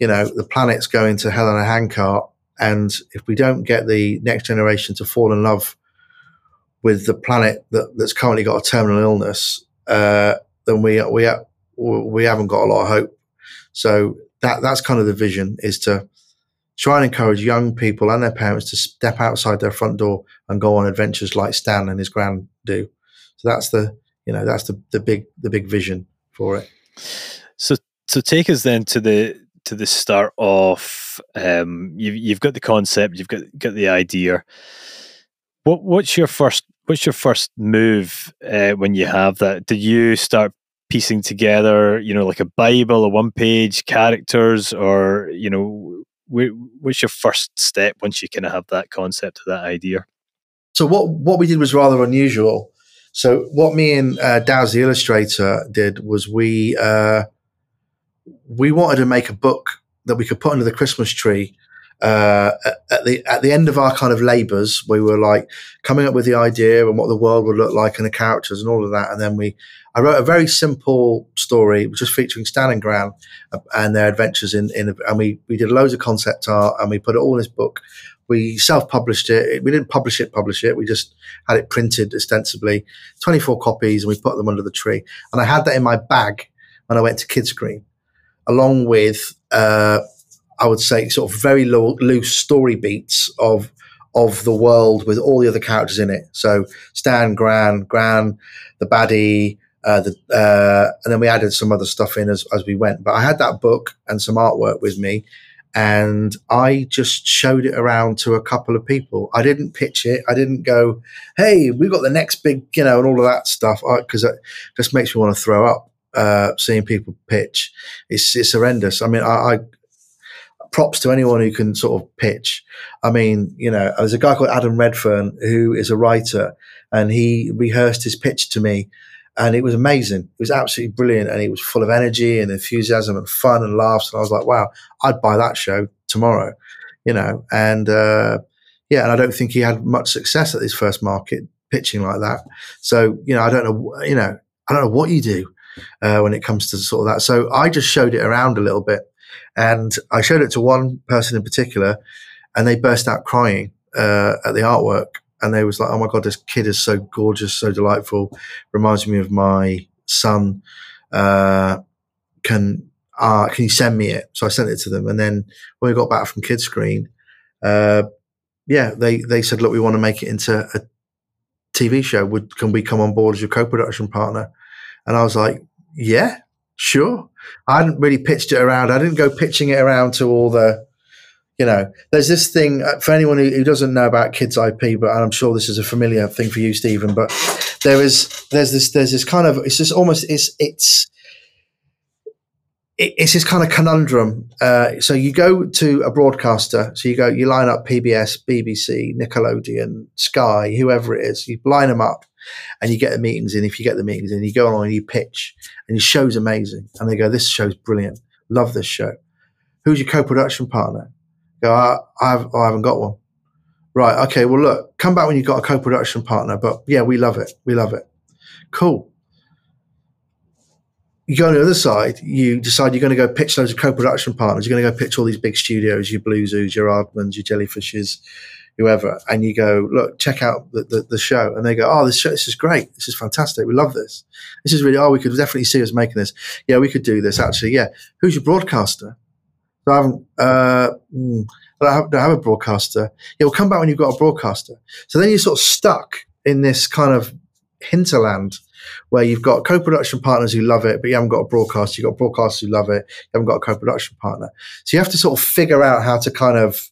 you know the planet's going to hell in a handcart, and if we don't get the next generation to fall in love with the planet that, that's currently got a terminal illness, uh, then we we we haven't got a lot of hope. So that that's kind of the vision is to try and encourage young people and their parents to step outside their front door and go on adventures like Stan and his gran do. So that's the you know that's the the big the big vision for it. So so take us then to the to the start of um, you've you've got the concept, you've got got the idea. What what's your first what's your first move uh, when you have that? Did you start piecing together, you know, like a Bible, a one page characters, or you know, what's your first step once you kind of have that concept of that idea? So what what we did was rather unusual. So what me and uh, Daz, the illustrator, did was we uh, we wanted to make a book that we could put under the Christmas tree uh, at the at the end of our kind of labours, we were like coming up with the idea and what the world would look like and the characters and all of that. And then we, I wrote a very simple story, just featuring Stan and Gran uh, and their adventures in in. And we we did loads of concept art and we put it all in this book. We self-published it. We didn't publish it, publish it. We just had it printed ostensibly, 24 copies, and we put them under the tree. And I had that in my bag when I went to Kidscreen, along with uh, I would say, sort of very loose story beats of of the world with all the other characters in it. So Stan, Gran, Gran, the baddie, uh, the, uh, and then we added some other stuff in as, as we went. But I had that book and some artwork with me, and I just showed it around to a couple of people. I didn't pitch it. I didn't go, "Hey, we've got the next big," you know, and all of that stuff, because it just makes me want to throw up. Uh, seeing people pitch, it's it's horrendous. I mean, I, I props to anyone who can sort of pitch. I mean, you know, there's a guy called Adam Redfern who is a writer, and he rehearsed his pitch to me, and it was amazing. It was absolutely brilliant, and it was full of energy and enthusiasm and fun and laughs. And I was like, wow, I'd buy that show tomorrow, you know. And uh, yeah, and I don't think he had much success at his first market pitching like that. So you know, I don't know, you know, I don't know what you do uh, when it comes to sort of that. So I just showed it around a little bit, and I showed it to one person in particular, and they burst out crying uh, at the artwork, and they was like, "Oh my god, this kid is so gorgeous, so delightful, reminds me of my son." Uh, can uh, can you send me it? So I sent it to them, and then when we got back from Kidscreen, uh, yeah, they they said, look, we want to make it into a TV show. Would can we come on board as your co-production partner? And I was like, yeah, sure. I hadn't really pitched it around. I didn't go pitching it around to all the, you know, there's this thing uh, for anyone who, who doesn't know about kids IP, but I'm sure this is a familiar thing for you, Stephen. But there is, there's this, there's this kind of, it's just almost, it's, it's, it's this kind of conundrum. Uh, so you go to a broadcaster. So you go, you line up PBS, BBC, Nickelodeon, Sky, whoever it is. You line them up, and you get the meetings in. If you get the meetings in, you go on and you pitch, and your show's amazing. And they go, "This show's brilliant. Love this show. Who's your co-production partner?" Go, I, I've, oh, I haven't got one. Right. Okay. Well, look, come back when you've got a co-production partner. But yeah, we love it. We love it. Cool you go on the other side, you decide you're going to go pitch loads of co-production partners. You're going to go pitch all these big studios, your Blue Zoos, your Aardmans, your Jellyfishes, whoever, and you go, look, check out the, the, the, show, and they go, oh, this show, this is great, this is fantastic, we love this, this is really, oh, we could definitely see us making this. Yeah, we could do this actually. Yeah, who's your broadcaster? I haven't. Uh, mm, I don't have, a broadcaster. Yeah, we'll come back when you've got a broadcaster. So then you're sort of stuck in this kind of hinterland where you've got co-production partners who love it, but you haven't got a broadcaster. You've got broadcasters who love it. You haven't got a co-production partner. So you have to sort of figure out how to kind of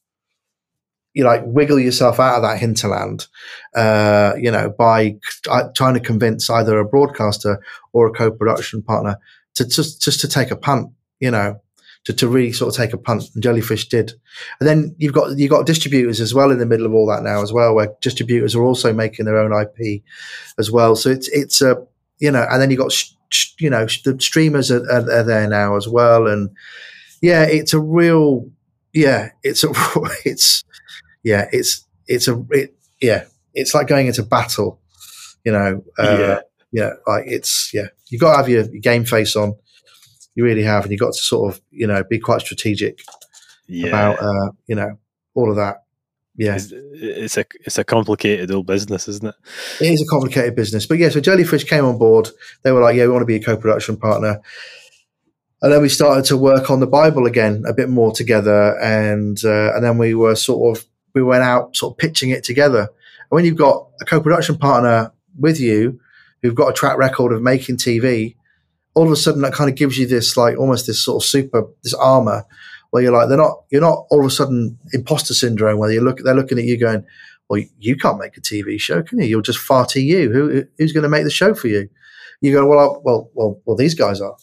you like wiggle yourself out of that hinterland, uh, you know, by uh, trying to convince either a broadcaster or a co-production partner to just just to take a punt, you know, to, to really sort of take a punt. And Jellyfish did. And then you've got you've got distributors as well in the middle of all that now as well, where distributors are also making their own IP as well. So it's it's a you know, and then you've got you know the streamers are, are, are, there now as well, and yeah, it's a real yeah, it's a (laughs) it's yeah, it's it's a it, yeah, it's like going into battle, you know. Uh, yeah. Yeah, like it's yeah, you've got to have your, your game face on you really have, and you've got to sort of you know be quite strategic yeah. about uh, you know all of that. Yeah, it's, it's, a it's a complicated old business, isn't it? It is a complicated business, but yeah. So Jellyfish came on board. They were like, "Yeah, we want to be a co-production partner." And then we started to work on the Bible again a bit more together, and uh, and then we were sort of we went out sort of pitching it together. And when you've got a co-production partner with you who've got a track record of making TV, all of a sudden that kind of gives you this like almost this sort of super this armor where you're like they're not you're not all of a sudden imposter syndrome where you look they're looking at you going well you can't make a TV show can you? You're just far too you. Who who's going to make the show for you? You go well I, well well well these guys are.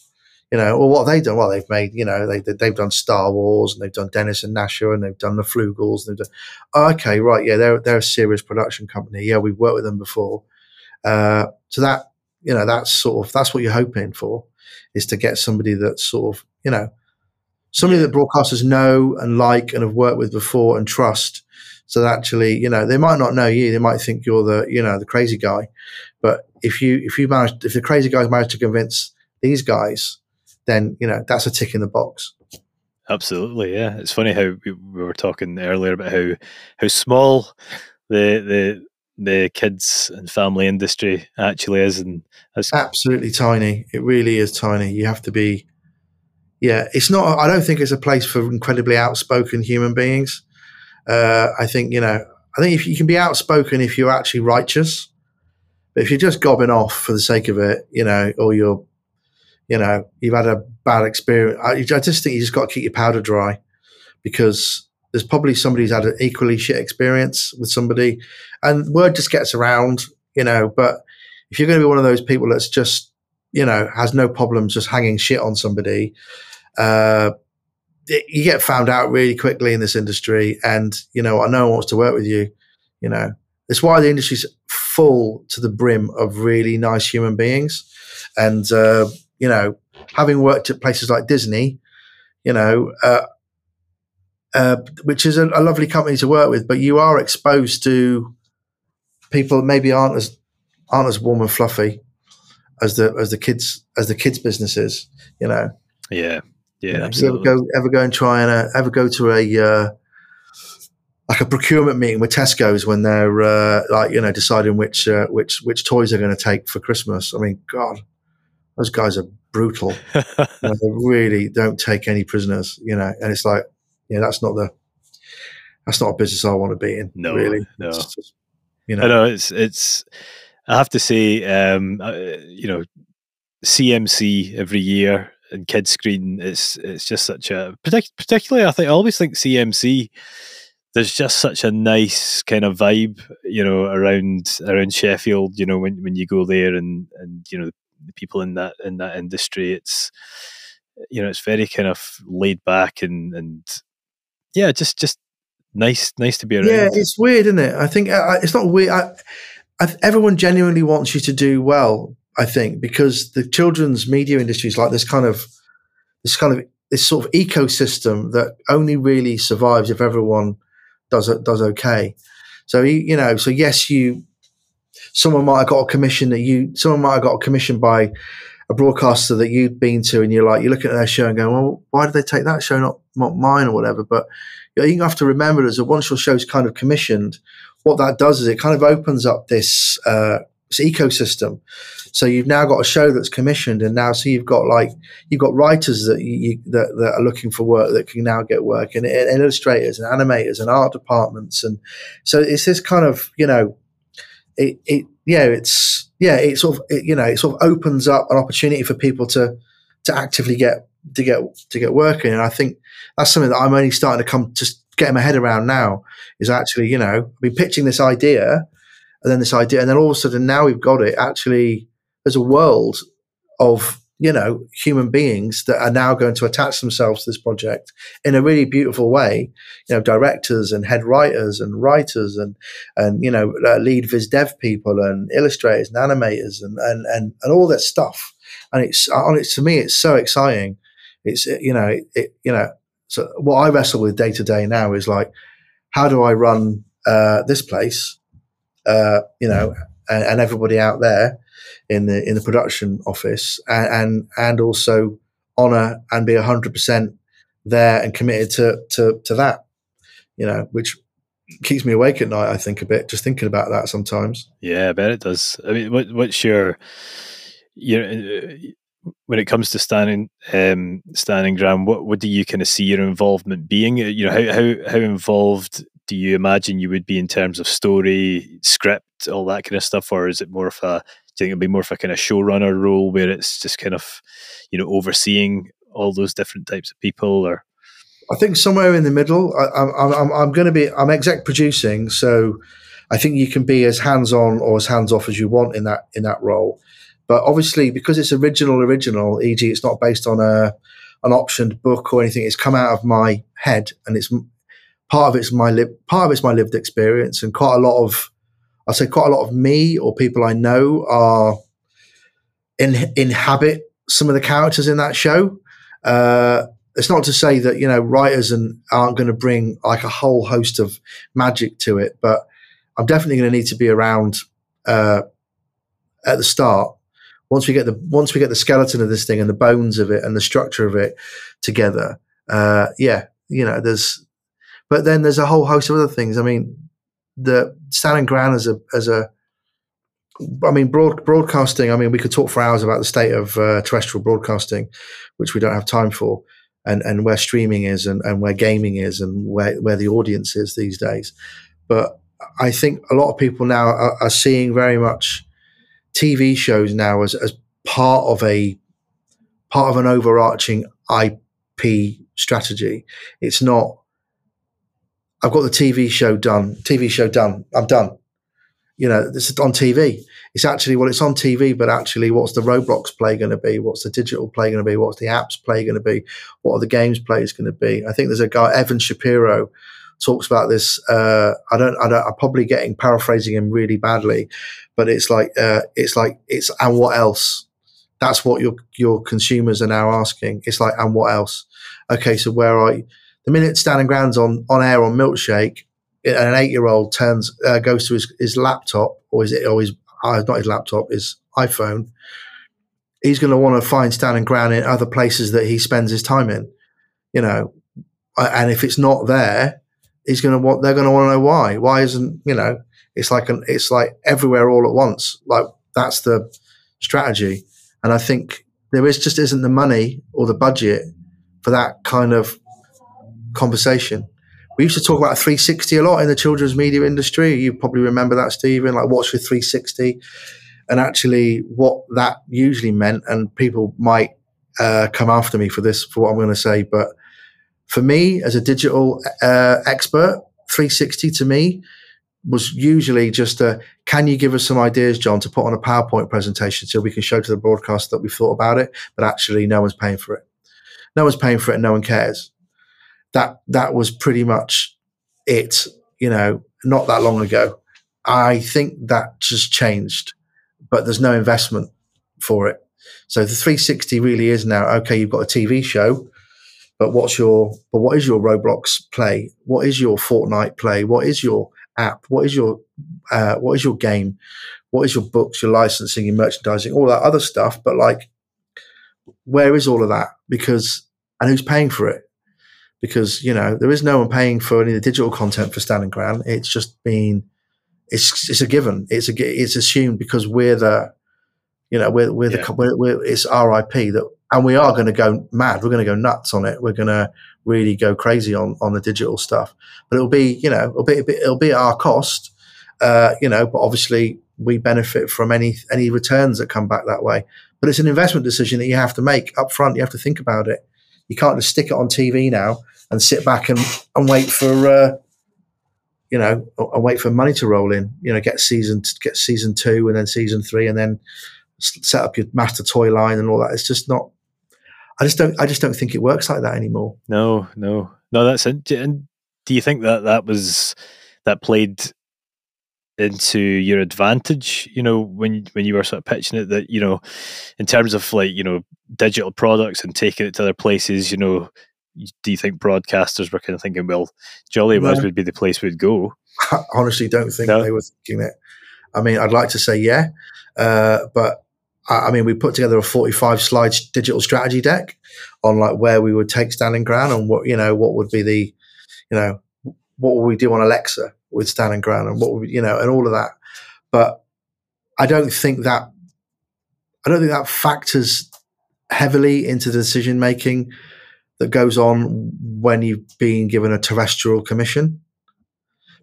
You know well what have they done? Well they've made you know they they've done Star Wars and they've done Dennis and Gnasher and they've done the Floogals and they've done oh, okay right yeah they're they're a serious production company. Yeah we've worked with them before. Uh, so that you know, that's sort of that's what you're hoping for is to get somebody that's sort of, you know, somebody that broadcasters know and like and have worked with before and trust. So that actually, you know, they might not know you. They might think you're the, you know, the crazy guy. But if you if you manage if the crazy guys manage to convince these guys, then you know that's a tick in the box. Absolutely, yeah. It's funny how we, we were talking earlier about how how small the the the kids and family industry actually is and it's absolutely tiny. It really is tiny. You have to be yeah it's not i don't think it's a place for incredibly outspoken human beings. Uh, i think you know i think if you can be outspoken if you're actually righteous but if you're just gobbing off for the sake of it you know or you're you know you've had a bad experience i, I just think you just got to keep your powder dry because there's probably somebody who's had an equally shit experience with somebody, and word just gets around, you know. But if you're going to be one of those people that's just, you know, has no problems just hanging shit on somebody, uh, you get found out really quickly in this industry, and you know, I no one wants to work with you. You know, it's why the industry's full to the brim of really nice human beings, and uh, you know, having worked at places like Disney, you know, uh, uh, which is a, a, lovely company to work with, but you are exposed to people that maybe aren't as aren't as warm and fluffy as the as the kids as the kids businesses, you know. Yeah, yeah, you know, absolutely. ever go ever go and try and uh, ever go to a uh, like a procurement meeting with Tesco's when they're uh, like you know deciding which uh, which which toys they're going to take for Christmas. I mean, God, those guys are brutal. (laughs) you know, they really don't take any prisoners, you know. And it's like, yeah, that's not the that's not a business I want to be in. No, really, no. Just, you know, I know it's it's. I have to say, um, uh, you know, CMC every year and Kidscreen. It's it's just such a particularly. I think I always think CMC. There's just such a nice kind of vibe, you know, around around Sheffield. You know, when when you go there and and you know the people in that in that industry, it's you know it's very kind of laid back and and yeah, just just nice nice to be around. Yeah, it's weird, isn't it? I think uh, it's not weird. I, I, everyone genuinely wants you to do well. I think because the children's media industry is like this kind of this kind of this sort of ecosystem that only really survives if everyone does does okay. So you know, so yes, you someone might have got a commission that you someone might have got a commission by a broadcaster that you've been to, and you're like you're looking at their show and going, well, why did they take that show, not mine or whatever? But you, have to remember that once your show's kind of commissioned, what that does is it kind of opens up this uh, this ecosystem. So you've now got a show that's commissioned, and now so you've got like you've got writers that you, that, that are looking for work that can now get work, and, and illustrators and animators and art departments, and so it's this kind of you know, it, it yeah, it's yeah, it sort of it, you know it sort of opens up an opportunity for people to to actively get to get to get working, and I think that's something that I'm only starting to come to get my head around now. Is actually you know I've been pitching this idea and then this idea, and then all of a sudden now we've got it. Actually, there's a world of you know human beings that are now going to attach themselves to this project in a really beautiful way. You know, directors and head writers and writers and and you know uh, lead viz dev people and illustrators and animators and and and, and all that stuff. And it's on it to me, it's so exciting. It's you know it, it you know so what I wrestle with day to day now is like how do I run uh, this place uh, you know, and, and, everybody out there in the in the production office, and and, and also honor and be hundred percent there and committed to to to that, you know, which keeps me awake at night. I think a bit just thinking about that sometimes. Yeah, I bet it does. I mean, what, what's your you know when it comes to standing um, Stan and Gran, what what do you kind of see your involvement being? You know, how how how involved do you imagine you would be in terms of story, script, all that kind of stuff, or is it more of a do you think it'll be more of a kind of showrunner role where it's just kind of you know overseeing all those different types of people, or I think somewhere in the middle. I, am I'm, I'm going to be I'm exec producing, so I think you can be as hands on or as hands off as you want in that in that role. But obviously, because it's original, original, e.g., it's not based on a an optioned book or anything. It's come out of my head, and it's part of it's my li- part of it's my lived experience, and quite a lot of I say quite a lot of me or people I know are in, inhabit some of the characters in that show. Uh, it's not to say that you know writers and aren't going to bring like a whole host of magic to it, but I'm definitely going to need to be around uh, at the start. Once we get the once we get the skeleton of this thing and the bones of it and the structure of it together, uh, yeah, you know, there's but then there's a whole host of other things. I mean, the Stan and Gran as a as a I mean, broad, broadcasting. I mean, we could talk for hours about the state of uh, terrestrial broadcasting, which we don't have time for, and, and where streaming is, and, and where gaming is, and where, where the audience is these days. But I think a lot of people now are, are seeing very much TV shows now as, as part of a part of an overarching IP strategy. It's not I've got the TV show done. TV show done. I'm done. you know, this is on TV. It's actually well, it's on TV, but actually, what's the Roblox play going to be? What's the digital play going to be? What's the apps play going to be? What are the games plays going to be? I think there's a guy, Evan Shapiro, talks about this. Uh, I don't, I don't, I'm probably getting paraphrasing him really badly, but it's like, uh, it's like, it's, and what else? That's what your, your consumers are now asking. It's like, and what else? Okay. So where are you? The minute Stan and Gran's on, on air on Milkshake, an eight year old turns, uh, goes to his, his laptop or is it, or his, uh, not his laptop, his iPhone. He's going to want to find Stan and Gran in other places that he spends his time in, you know, and if it's not there, he's going to want, they're going to want to know why. Why isn't, you know, it's like an, it's like everywhere all at once. Like that's the strategy. And I think there is just isn't the money or the budget for that kind of conversation. We used to talk about 360 a lot in the children's media industry. You probably remember that, Stephen, like what's your 360? And actually, what that usually meant, and people might uh, come after me for this, for what I'm going to say, but for me as a digital uh, expert, 360 to me was usually just a can you give us some ideas, Jon, to put on a PowerPoint presentation so we can show to the broadcast that we've thought about it, but actually no one's paying for it. No one's paying for it and no one cares. That that was pretty much it, you know, not that long ago. I think that just changed, but there's no investment for it. So the 360 really is now okay, you've got a TV show but what's your but what is your Roblox play? What is your Fortnite play? What is your app? What is your uh, what is your game? What is your books, your licensing, your merchandising, all that other stuff? But like, where is all of that? Because and who's paying for it? Because you know there is no one paying for any of the digital content for Stan and Gran. It's just been it's it's a given. It's a it's assumed because we're the you know we're we're yeah. the we're, we're, it's RIP that and we are going to go mad. We're going to go nuts on it. We're going to really go crazy on on the digital stuff. But it'll be, you know, it'll be it'll be at our cost, uh, you know. But obviously, we benefit from any any returns that come back that way. But it's an investment decision that you have to make up front. You have to think about it. You can't just stick it on TV now and sit back and and wait for. Uh, you know, and wait for money to roll in. You know, get season get season two and then season three, and then set up your master toy line and all that. It's just not I just don't. I just don't think it works like that anymore. No, no, no. That's it. And do you think that that was that played into your advantage? You know, when when you were sort of pitching it, that you know, in terms of like you know digital products and taking it to other places, you know, do you think broadcasters were kind of thinking, well, Jolly no. would be the place we'd go? I (laughs) honestly don't think no. they were thinking it. I mean, I'd like to say yeah, uh, but I mean, we put together a 45 slide digital strategy deck on like where we would take Stan and Gran and what, you know, what would be the, you know, what would we do on Alexa with Stan and Gran and what would, you know, and all of that. But I don't think that, I don't think that factors heavily into the decision making that goes on when you've been given a terrestrial commission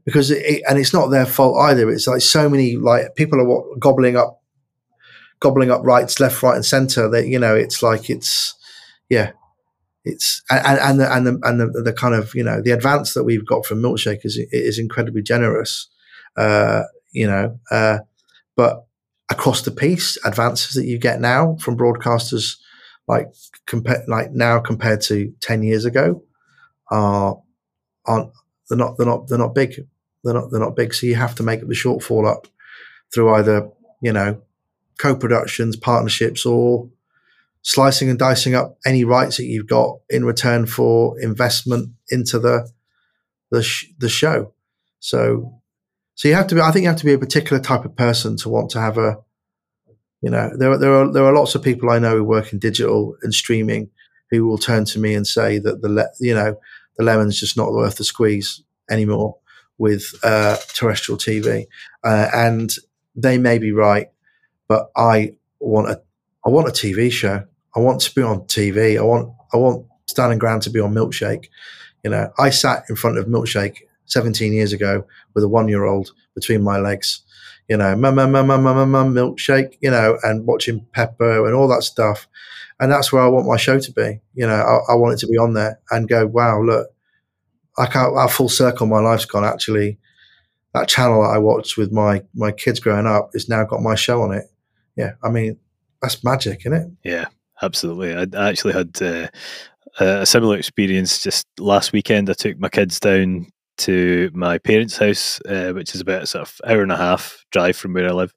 because it, and it's not their fault either. It's like so many like people are gobbling up gobbling up rights, left, right, and centre. That you know, it's like it's yeah, it's and and the and the and the, the, kind of you know the advance that we've got from Milkshake is is incredibly generous. Uh, you know, uh, but across the piece, advances that you get now from broadcasters like compare like now compared to ten years ago are aren't they're not they're not they're not big. They're not they're not big. So you have to make up the shortfall up through either you know co-productions, partnerships, or slicing and dicing up any rights that you've got in return for investment into the the, sh- the show. So, so you have to be. I think you have to be a particular type of person to want to have a. You know, there are, there are there are lots of people I know who work in digital and streaming who will turn to me and say that the le- you know the lemon's just not worth the squeeze anymore with uh, terrestrial TV, uh, and they may be right but I want a I want a TV show. I want to be on TV. I want I want Stan and Gran to be on Milkshake. You know, I sat in front of Milkshake 17 years ago with a one year old between my legs. You know, mum, mum, mum, mum, mum, mum, milkshake. You know, and watching Peppa and all that stuff. And that's where I want my show to be. You know, I, I want it to be on there and go, wow, look, I can't. Our full circle, my life's gone. Actually, that channel that I watched with my my kids growing up has now got my show on it. Yeah, I mean that's magic, isn't it? Yeah, absolutely. I, actually had uh, a similar experience just last weekend. I took my kids down to my parents' house, uh, which is about a sort of hour and a half drive from where I live,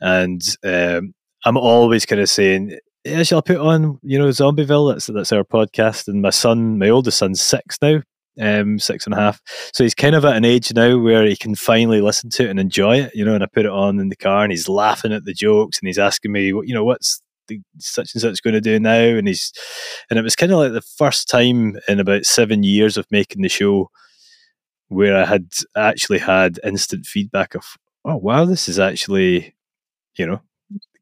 and um, I'm always kind of saying. Yeah, shall I put on, you know, Zombieville? That's that's our podcast. And my son, my oldest son's six now, um, six and a half. So he's kind of at an age now where he can finally listen to it and enjoy it, you know. And I put it on in the car, and he's laughing at the jokes, and he's asking me, you know, what's the such and such going to do now? And he's, and it was kind of like the first time in about seven years of making the show where I had actually had instant feedback of, oh wow, this is actually, you know,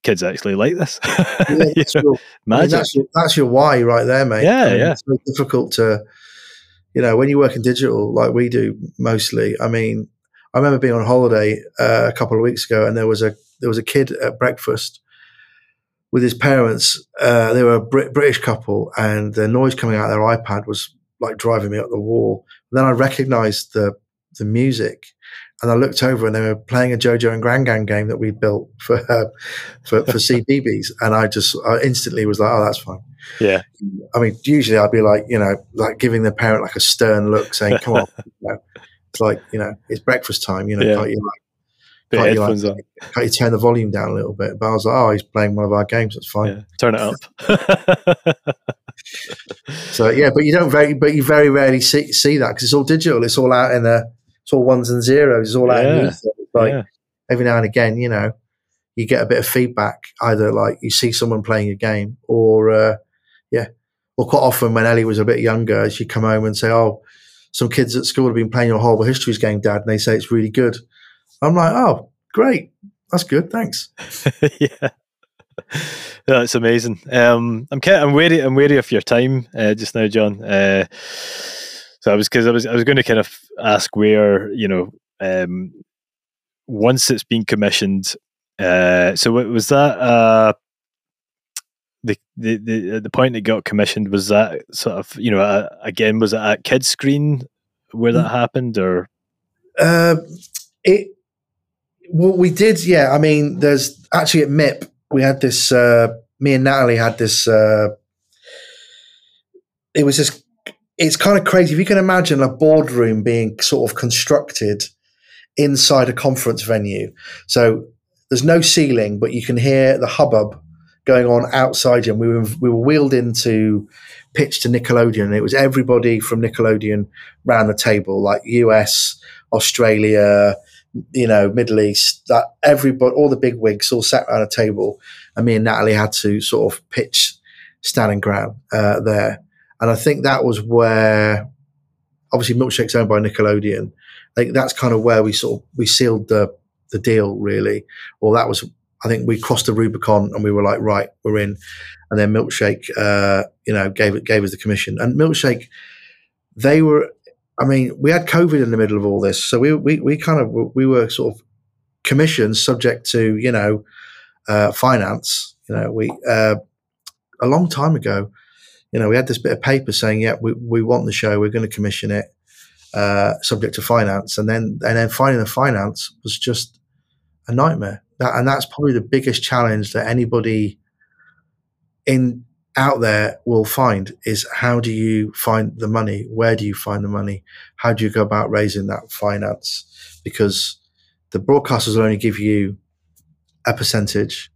kids actually like this. (laughs) Yeah, that's, your, I mean, that's, your, that's, your, why right there, mate. Yeah, and yeah. It's very difficult to, you know, when you work in digital like we do mostly. I mean, I remember being on holiday uh, a couple of weeks ago, and there was a there was a kid at breakfast with his parents. Uh, they were a Brit- British couple, and the noise coming out of their iPad was like driving me up the wall. And then I recognised the the music, and I looked over, and they were playing a JoJo and Gran Gran game that we built for uh, for, for (laughs) and I just I instantly was like, "Oh, that's fine." Yeah. I mean, usually I'd be like, you know, like giving the parent like a stern look, saying, "Come on," (laughs) you know, it's like you know, it's breakfast time. You know, Yeah. can't you like Can't you, like, can't you turn the volume down a little bit? But I was like, oh, he's playing one of our games. That's fine. Yeah. Turn it up. (laughs) So yeah, but you don't very, but you very rarely see see that because it's all digital. It's all out in the, it's all ones and zeros. It's all out Yeah. the ether. Like yeah. every now and again, you know, you get a bit of feedback. Either like you see someone playing a game, or uh, yeah, or quite often when Ellie was a bit younger, she'd come home and say, "Oh, some kids at school have been playing your horrible histories game, Dad," and they say it's really good. I'm like, "Oh, great, that's good, thanks." (laughs) yeah. That's amazing. Um, I'm I'm wary. I'm wary of your time uh, just now, Jon. Uh, so I was because I was I was going to kind of ask where you know um, once it's been commissioned. Uh, so what was that? Uh, the, the the the point it got commissioned was that sort of you know uh, again was it at Kidscreen where that happened or Uh, it well, we did, yeah. I mean, there's actually at MIP we had this. Uh, me and Natalie had this. Uh, it was just. It's kind of crazy if you can imagine a boardroom being sort of constructed inside a conference venue. So there's no ceiling, but you can hear the hubbub going on outside you. And we were we were wheeled into pitch to Nickelodeon, and it was everybody from Nickelodeon round the table, like US, Australia, you know, Middle East, that everybody, all the big wigs all sat around a table, and me and Natalie had to sort of pitch Stan and Gran uh, there. And I think that was where, obviously, Milkshake's owned by Nickelodeon. I think that's kind of where we sort of we sealed the the deal, really. Or that was, I think, we crossed the Rubicon and we were like, right, we're in. And then Milkshake, uh, you know, gave gave us the commission. And Milkshake, they were I mean, we had COVID in the middle of all this, so we we, we kind of we were sort of commissioned subject to you know uh, finance. You know, we uh, a long time ago, you know, we had this bit of paper saying, yeah, we, we want the show, we're going to commission it, uh, subject to finance, and then and then finding the finance was just a nightmare. That and that's probably the biggest challenge that anybody in out there will find is how do you find the money? Where do you find the money? How do you go about raising that finance? Because the broadcasters will only give you a percentage,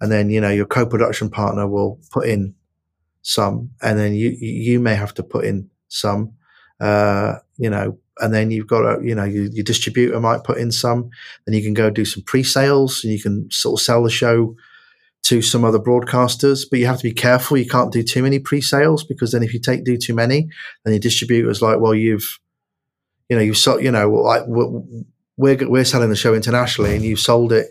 and then you know your co-production partner will put in some, and then you you may have to put in some, uh, you know, and then you've got a you know your, your distributor might put in some, then you can go do some pre-sales, and you can sort of sell the show to some other broadcasters, but you have to be careful. You can't do too many pre-sales because then if you take do too many, then your distributor's like, well, you've, you know, you sold, you know, like we're we're we're selling the show internationally, and you sold it,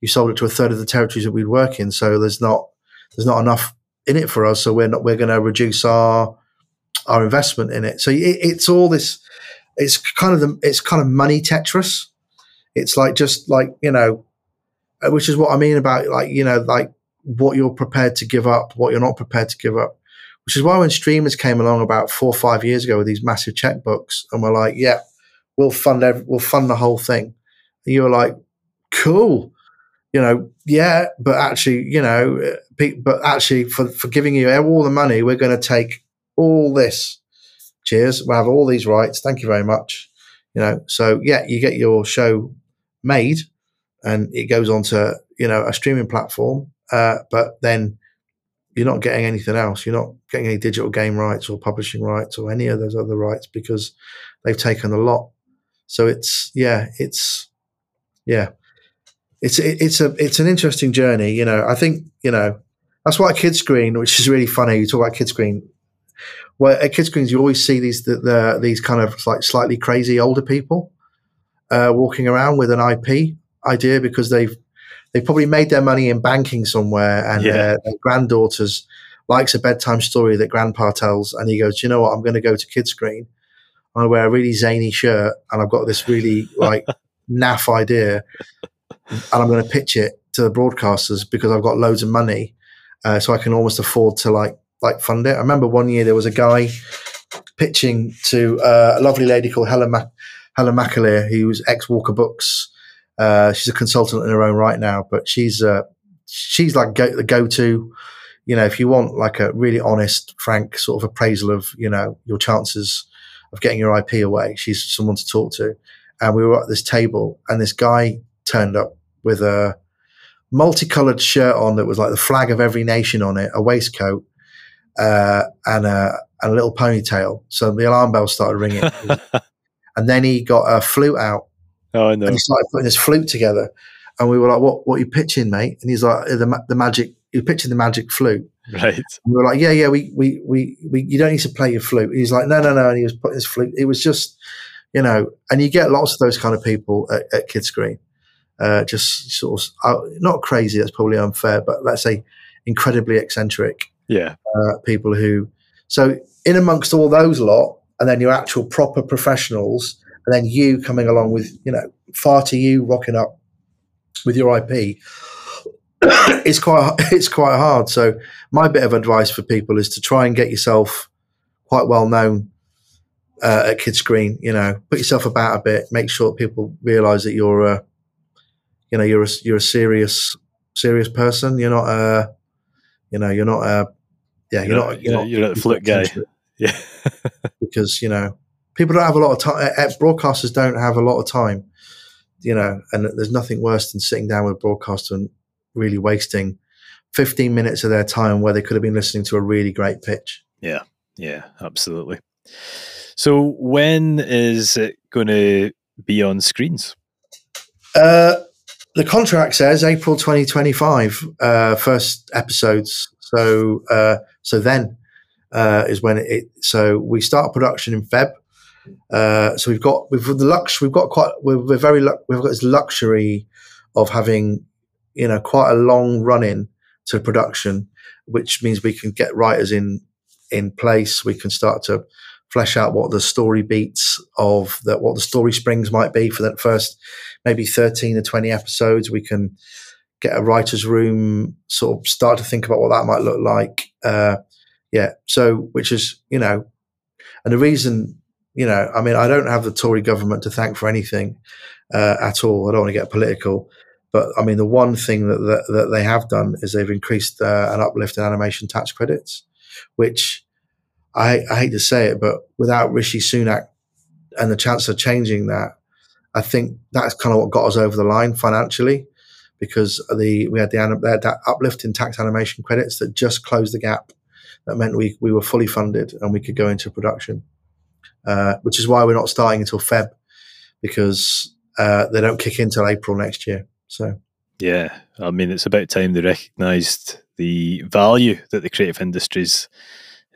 you sold it to a third of the territories that we'd work in. So there's not there's not enough in it for us. So we're not we're going to reduce our our investment in it. So it, it's all this. It's kind of the it's kind of money Tetris. It's like just like you know uh, which is what I mean about like you know like what you're prepared to give up, what you're not prepared to give up. Which is why when streamers came along about four or five years ago with these massive checkbooks, and we're like, yeah, we'll fund every, we'll fund the whole thing. And you were like, cool, you know, yeah, but actually, you know, but actually, for for giving you all the money, we're going to take all this. Cheers. We'll have all these rights. Thank you very much. You know, so yeah, you get your show made, and it goes on to you know a streaming platform. Uh, but then you're not getting anything else. You're not getting any digital game rights or publishing rights or any of those other rights because they've taken a lot. So it's yeah, it's yeah, it's it's a it's an interesting journey. You know, I think you know that's why Kidscreen, which is really funny. You talk about Kidscreen. Well, at Kidscreens, you always see these the, the, these kind of like slightly crazy older people uh, walking around with an IP idea because they've they probably made their money in banking somewhere, and yeah. their, their, granddaughters likes a bedtime story that grandpa tells, and he goes, you know what, I'm going to go to Kidscreen. I wear a really zany shirt, and I've got this really like (laughs) naff idea, and I'm going to pitch it to the broadcasters because I've got loads of money, uh, so I can almost afford to like like fund it. I remember one year there was a guy pitching to uh, a lovely lady called Helen Mac- Helen McAleer, who was ex Walker Books uh, she's a consultant in her own right now, but she's uh, she's like go, the go to. You know, if you want like a really honest, frank sort of appraisal of you know your chances of getting your IP away, she's someone to talk to. And we were at this table, and this guy turned up with a multicolored shirt on that was like the flag of every nation on it, a waistcoat, uh, and a and a little ponytail. So the alarm bell started ringing, (laughs) and then he got a flute out Oh, I know. And he started putting his flute together, and we were like, "What? What are you pitching, mate?" And he's like, "The the magic." You're pitching the magic flute, right? And we were like, "Yeah, yeah, we, we we we you don't need to play your flute." he's like, "No, no, no," and he was putting his flute. It was just, you know, and you get lots of those kind of people at, at Kidscreen, uh, just sort of uh, not crazy. That's probably unfair, but let's say incredibly eccentric. Yeah, uh, people who. So in amongst all those a lot, and then your actual proper professionals and then you coming along with you know far to you rocking up with your IP. (coughs) it's quite (laughs) it's quite hard. So my bit of advice for people is to try and get yourself quite well known uh, at Kidscreen. You know, put yourself about a bit. Make sure people realise that you're a, you know, you're a you're a serious serious person. You're not a, you know, you're not a, yeah, you're, you're not, you're, not, you're not a flip guy. (laughs) Yeah, because you know people don't have a lot of time. Eh, eh, broadcasters don't have a lot of time, you know, and there's nothing worse than sitting down with a broadcaster and really wasting 15 minutes of their time where they could have been listening to a really great pitch. Yeah, yeah, absolutely. So when is it going to be on screens? Uh, the contract says April 2025, uh, first episodes. So, uh, so then uh, is when it. So we start production in Feb. Uh, so we've got we've the lux we've got quite we're, we're very we've got this luxury of having you know quite a long run in to production, which means we can get writers in in place. We can start to flesh out what the story beats of that what the story springs might be for that first maybe 13 or 20 episodes we can get a writer's room sort of start to think about what that might look like uh, yeah so which is you know and the reason you know, I mean, I don't have the Tory government to thank for anything uh, at all. I don't want to get political, but I mean, the one thing that that, that they have done is they've increased uh, an uplift in animation tax credits, which I, I hate to say it, but without Rishi Sunak and the chance of changing that, I think that's kind of what got us over the line financially, because the we had the had that uplift in tax animation credits that just closed the gap. That meant we we were fully funded and we could go into production uh, which is why we're not starting until Feb because uh, they don't kick in until April next year. So, yeah, I mean, it's about time they recognised the value that the creative industries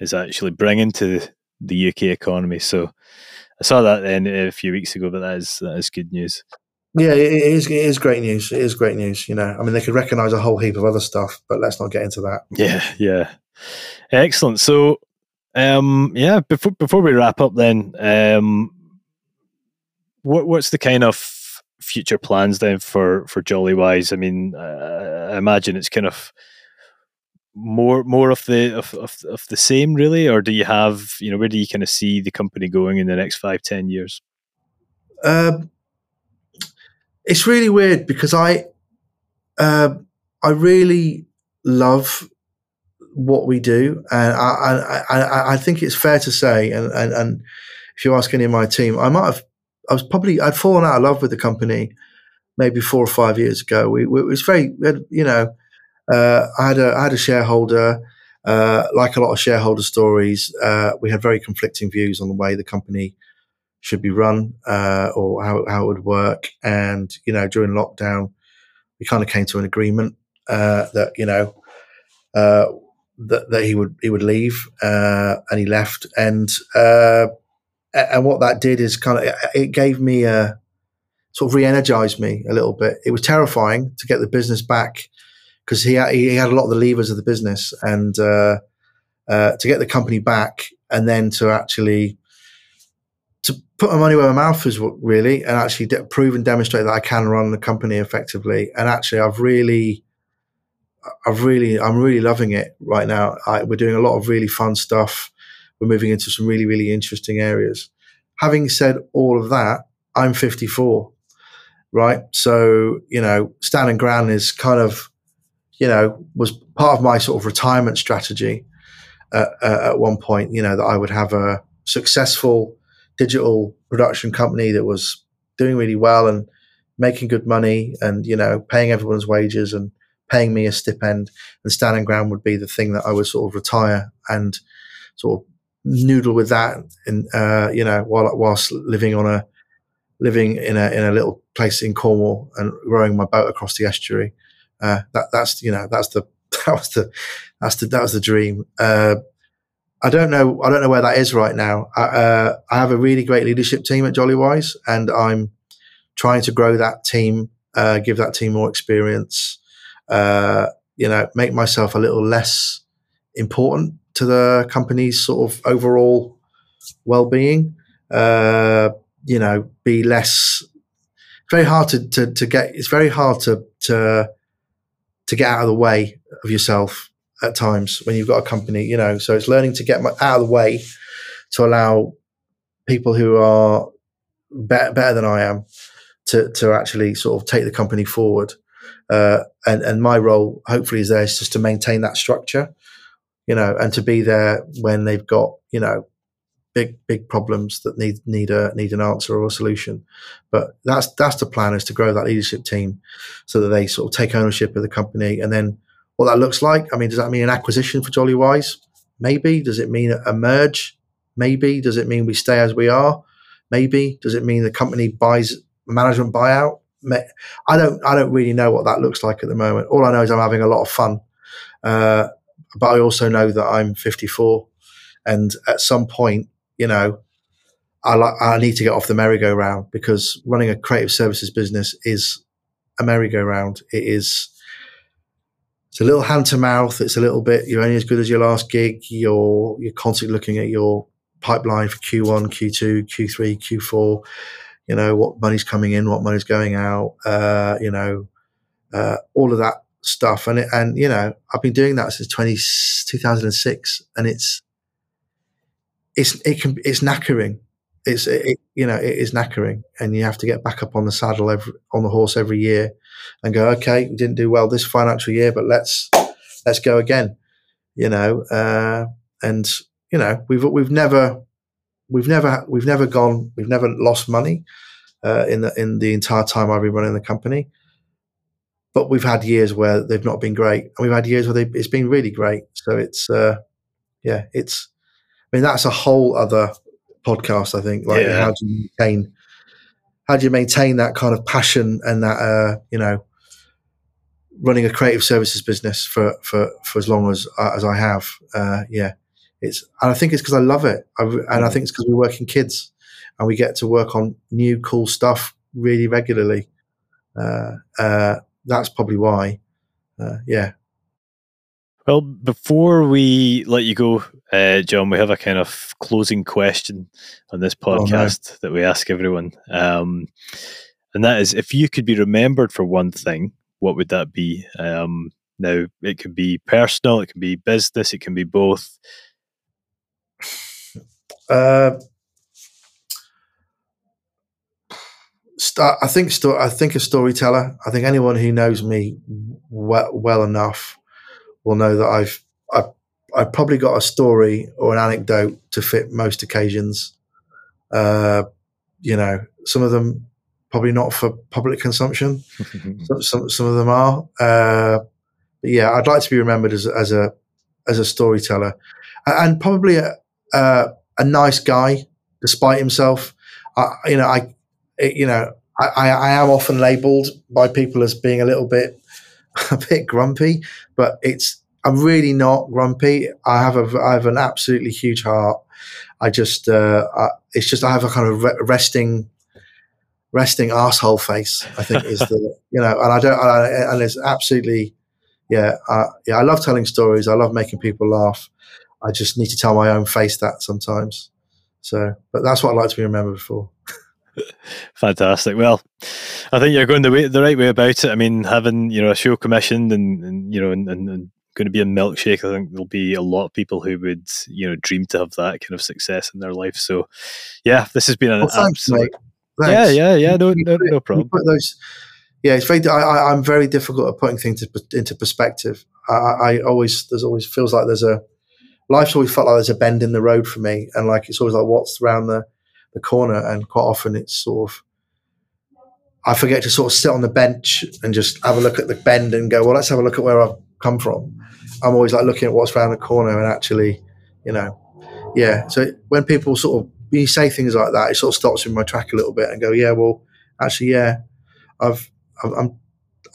is actually bringing to the UK economy. So, I saw that then a few weeks ago, but that is that is good news. Yeah, it is. It is great news. It is great news. You know, I mean, they could recognise a whole heap of other stuff, but let's not get into that. Yeah, yeah, excellent. So, um, yeah, before before we wrap up, then, um, what what's the kind of future plans then for for Jollywise? I mean, uh, I imagine it's kind of more more of the of, of, of the same, really, or do you have you know where do you kind of see the company going in the next five ten years? Um, it's really weird because I, uh, I really love what we do, and I, I, I, I think it's fair to say, and, and, and if you ask any of my team, I might have, I was probably, I'd fallen out of love with the company maybe four or five years ago. We, we it was very, you know, I had a, I had a shareholder. Uh, like a lot of shareholder stories, uh, we had very conflicting views on the way the company should be run uh, or how, how it would work. And you know, during lockdown, we kind of came to an agreement uh, that you know uh, that, that he would he would leave, uh, and he left. And and what that did is kind of it gave me a sort of re-energized me a little bit. It was terrifying to get the business back because he he had a lot of the levers of the business, and uh, uh, to get the company back, and then to actually to put my money where my mouth is, really, and actually de- prove and demonstrate that I can run the company effectively. And actually, I've really, I've really, I'm really loving it right now. I, we're doing a lot of really fun stuff. We're moving into some really, really interesting areas. Having said all of that, I'm 54, right? So you know, Stan and Gran is kind of you know, was part of my sort of retirement strategy uh, uh, at one point, you know, that I would have a successful digital production company that was doing really well and making good money and, you know, paying everyone's wages and paying me a stipend and Stan and Gran would be the thing that I would sort of retire and sort of noodle with that and, uh, you know, while, whilst living on a, living in a, in a little place in Cornwall and rowing my boat across the estuary uh, that that's you know that's the (laughs) that was the that's the that was the dream. Uh, I don't know I don't know where that is right now. I, uh, I have a really great leadership team at Jollywise, and I'm trying to grow that team, uh, give that team more experience. Uh, you know, make myself a little less important to the company's sort of overall well-being. Uh, you know, be less. Very hard to, to, to get. It's very hard to to to get out of the way of yourself at times when you've got a company, you know. So it's learning to get out of the way to allow people who are better, better than I am to to actually sort of take the company forward. Uh, and and my role, hopefully, is there is just to maintain that structure, you know, and to be there when they've got you know big big problems that need need a need an answer or a solution. But that's that's the plan is to grow that leadership team so that they sort of take ownership of the company. And then what that looks like, I mean, does that mean an acquisition for Jollywise? Maybe. Does it mean a merge? Maybe. Does it mean we stay as we are? Maybe. Does it mean the company buys management buyout? I don't I don't really know what that looks like at the moment. All I know is I'm having a lot of fun. Uh, but I also know that I'm 54 and at some point you know, I like I need to get off the merry-go-round because running a creative services business is a merry-go-round. It is it's a little hand to mouth. It's a little bit you're only as good as your last gig. You're you're constantly looking at your pipeline for Q1, Q2, Q3, Q4. You know what money's coming in, what money's going out. Uh, you know uh, all of that stuff, and it, and you know I've been doing that since 20, 2006, and it's it's it can it's knackering. It's it, you know it is knackering, and you have to get back up on the saddle every, on the horse every year, and go okay, we didn't do well this financial year, but let's let's go again. You know, uh, and you know we've we've never we've never we've never gone we've never lost money uh, in the in the entire time I've been running the company. But we've had years where they've not been great, and we've had years where they, it's been really great. So it's uh, yeah, it's mean, that's a whole other podcast. I think, like yeah. how do you maintain how do you maintain that kind of passion and that uh, you know running a creative services business for for for as long as uh, as I have. Uh, yeah, it's and I think it's because I love it, I, and I think it's because we work in kids and we get to work on new cool stuff really regularly. Uh, uh, that's probably why. Uh, yeah, well, before we let you go, uh, Jon, we have a kind of closing question on this podcast oh, no. that we ask everyone. Um, and that is if you could be remembered for one thing, what would that be? Um, now, it could be personal, it can be business, it can be both. Uh, st- I think sto- I think a storyteller. I think anyone who knows me well, well enough will know that I've I I've probably got a story or an anecdote to fit most occasions. Uh, you know, some of them probably not for public consumption. (laughs) some, some, some of them are. Uh, but yeah, I'd like to be remembered as, as a as a storyteller, and probably a a, a nice guy despite himself. I, you know, I you know I, I am often labelled by people as being a little bit (laughs) a bit grumpy, but it's I'm really not grumpy. I have a I have an absolutely huge heart. I just uh, I, it's just I have a kind of resting resting asshole face. I think is the (laughs) you know, and I don't and, I, and it's absolutely yeah uh, yeah. I love telling stories. I love making people laugh. I just need to tell my own face that sometimes. So, but that's what I like to be remembered for. Fantastic. Well, I think you're going the way the right way about it. I mean, having you know a show commissioned and, and you know and, and, and going to be a milkshake. I think there'll be a lot of people who would, you know, dream to have that kind of success in their life. So, yeah, this has been an well, thanks, absolute. Yeah, yeah, yeah. No, no, no problem. Those, yeah, it's very. I, am very difficult at putting things into perspective. I, I, always there's always feels like there's a life's always felt like there's a bend in the road for me, and like it's always like what's around the the corner, and quite often it's sort of. I forget to sort of sit on the bench and just have a look at the bend and go, well, let's have a look at where I've come from. I'm always like looking at what's around the corner and actually, you know, yeah. So when people sort of when you say things like that, it sort of stops me in my track a little bit and go, yeah, well, actually, yeah, I've, I've I'm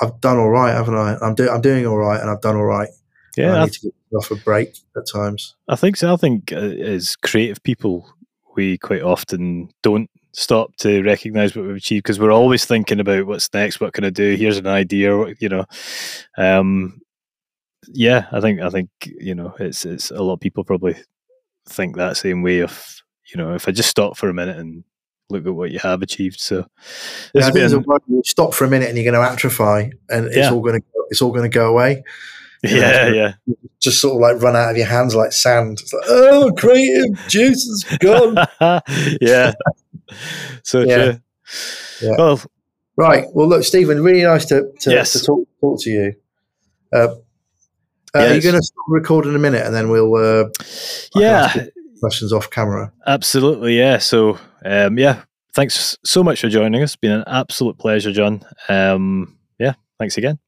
I've done all right, haven't I? I'm doing I'm doing all right, and I've done all right. Yeah, I need to get off a break at times. I think so. I think uh, as creative people, we quite often don't stop to recognize what we've achieved because we're always thinking about what's next, what can I do? Here's an idea, you know. Um, yeah, I think I think you know it's it's a lot of people probably think that same way of you know if I just stop for a minute and look at what you have achieved. So yeah, been, stop for a minute and you're going to atrophy and it's yeah. all going to it's all going to go away. (laughs) Yeah, know, (laughs) yeah. Just sort of like run out of your hands like sand. It's like, oh, creative juice is gone. (laughs) yeah. So yeah. Yeah. Well, right. Well, look, Stephen, really nice to to, yes. to talk talk to you. Uh, uh, yes. Are you going to stop record in a minute and then we'll uh, yeah questions off camera? Absolutely, yeah. So um, yeah, thanks so much for joining us. It's been an absolute pleasure, Jon. Um, yeah, thanks again.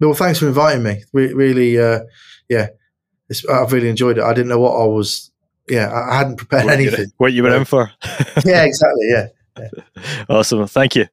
Well, thanks for inviting me. Re- really, uh, yeah, I've really enjoyed it. I didn't know what I was. Yeah, I hadn't prepared what anything. what you were in for? (laughs) yeah, exactly. Yeah. yeah. (laughs) Awesome. Thank you.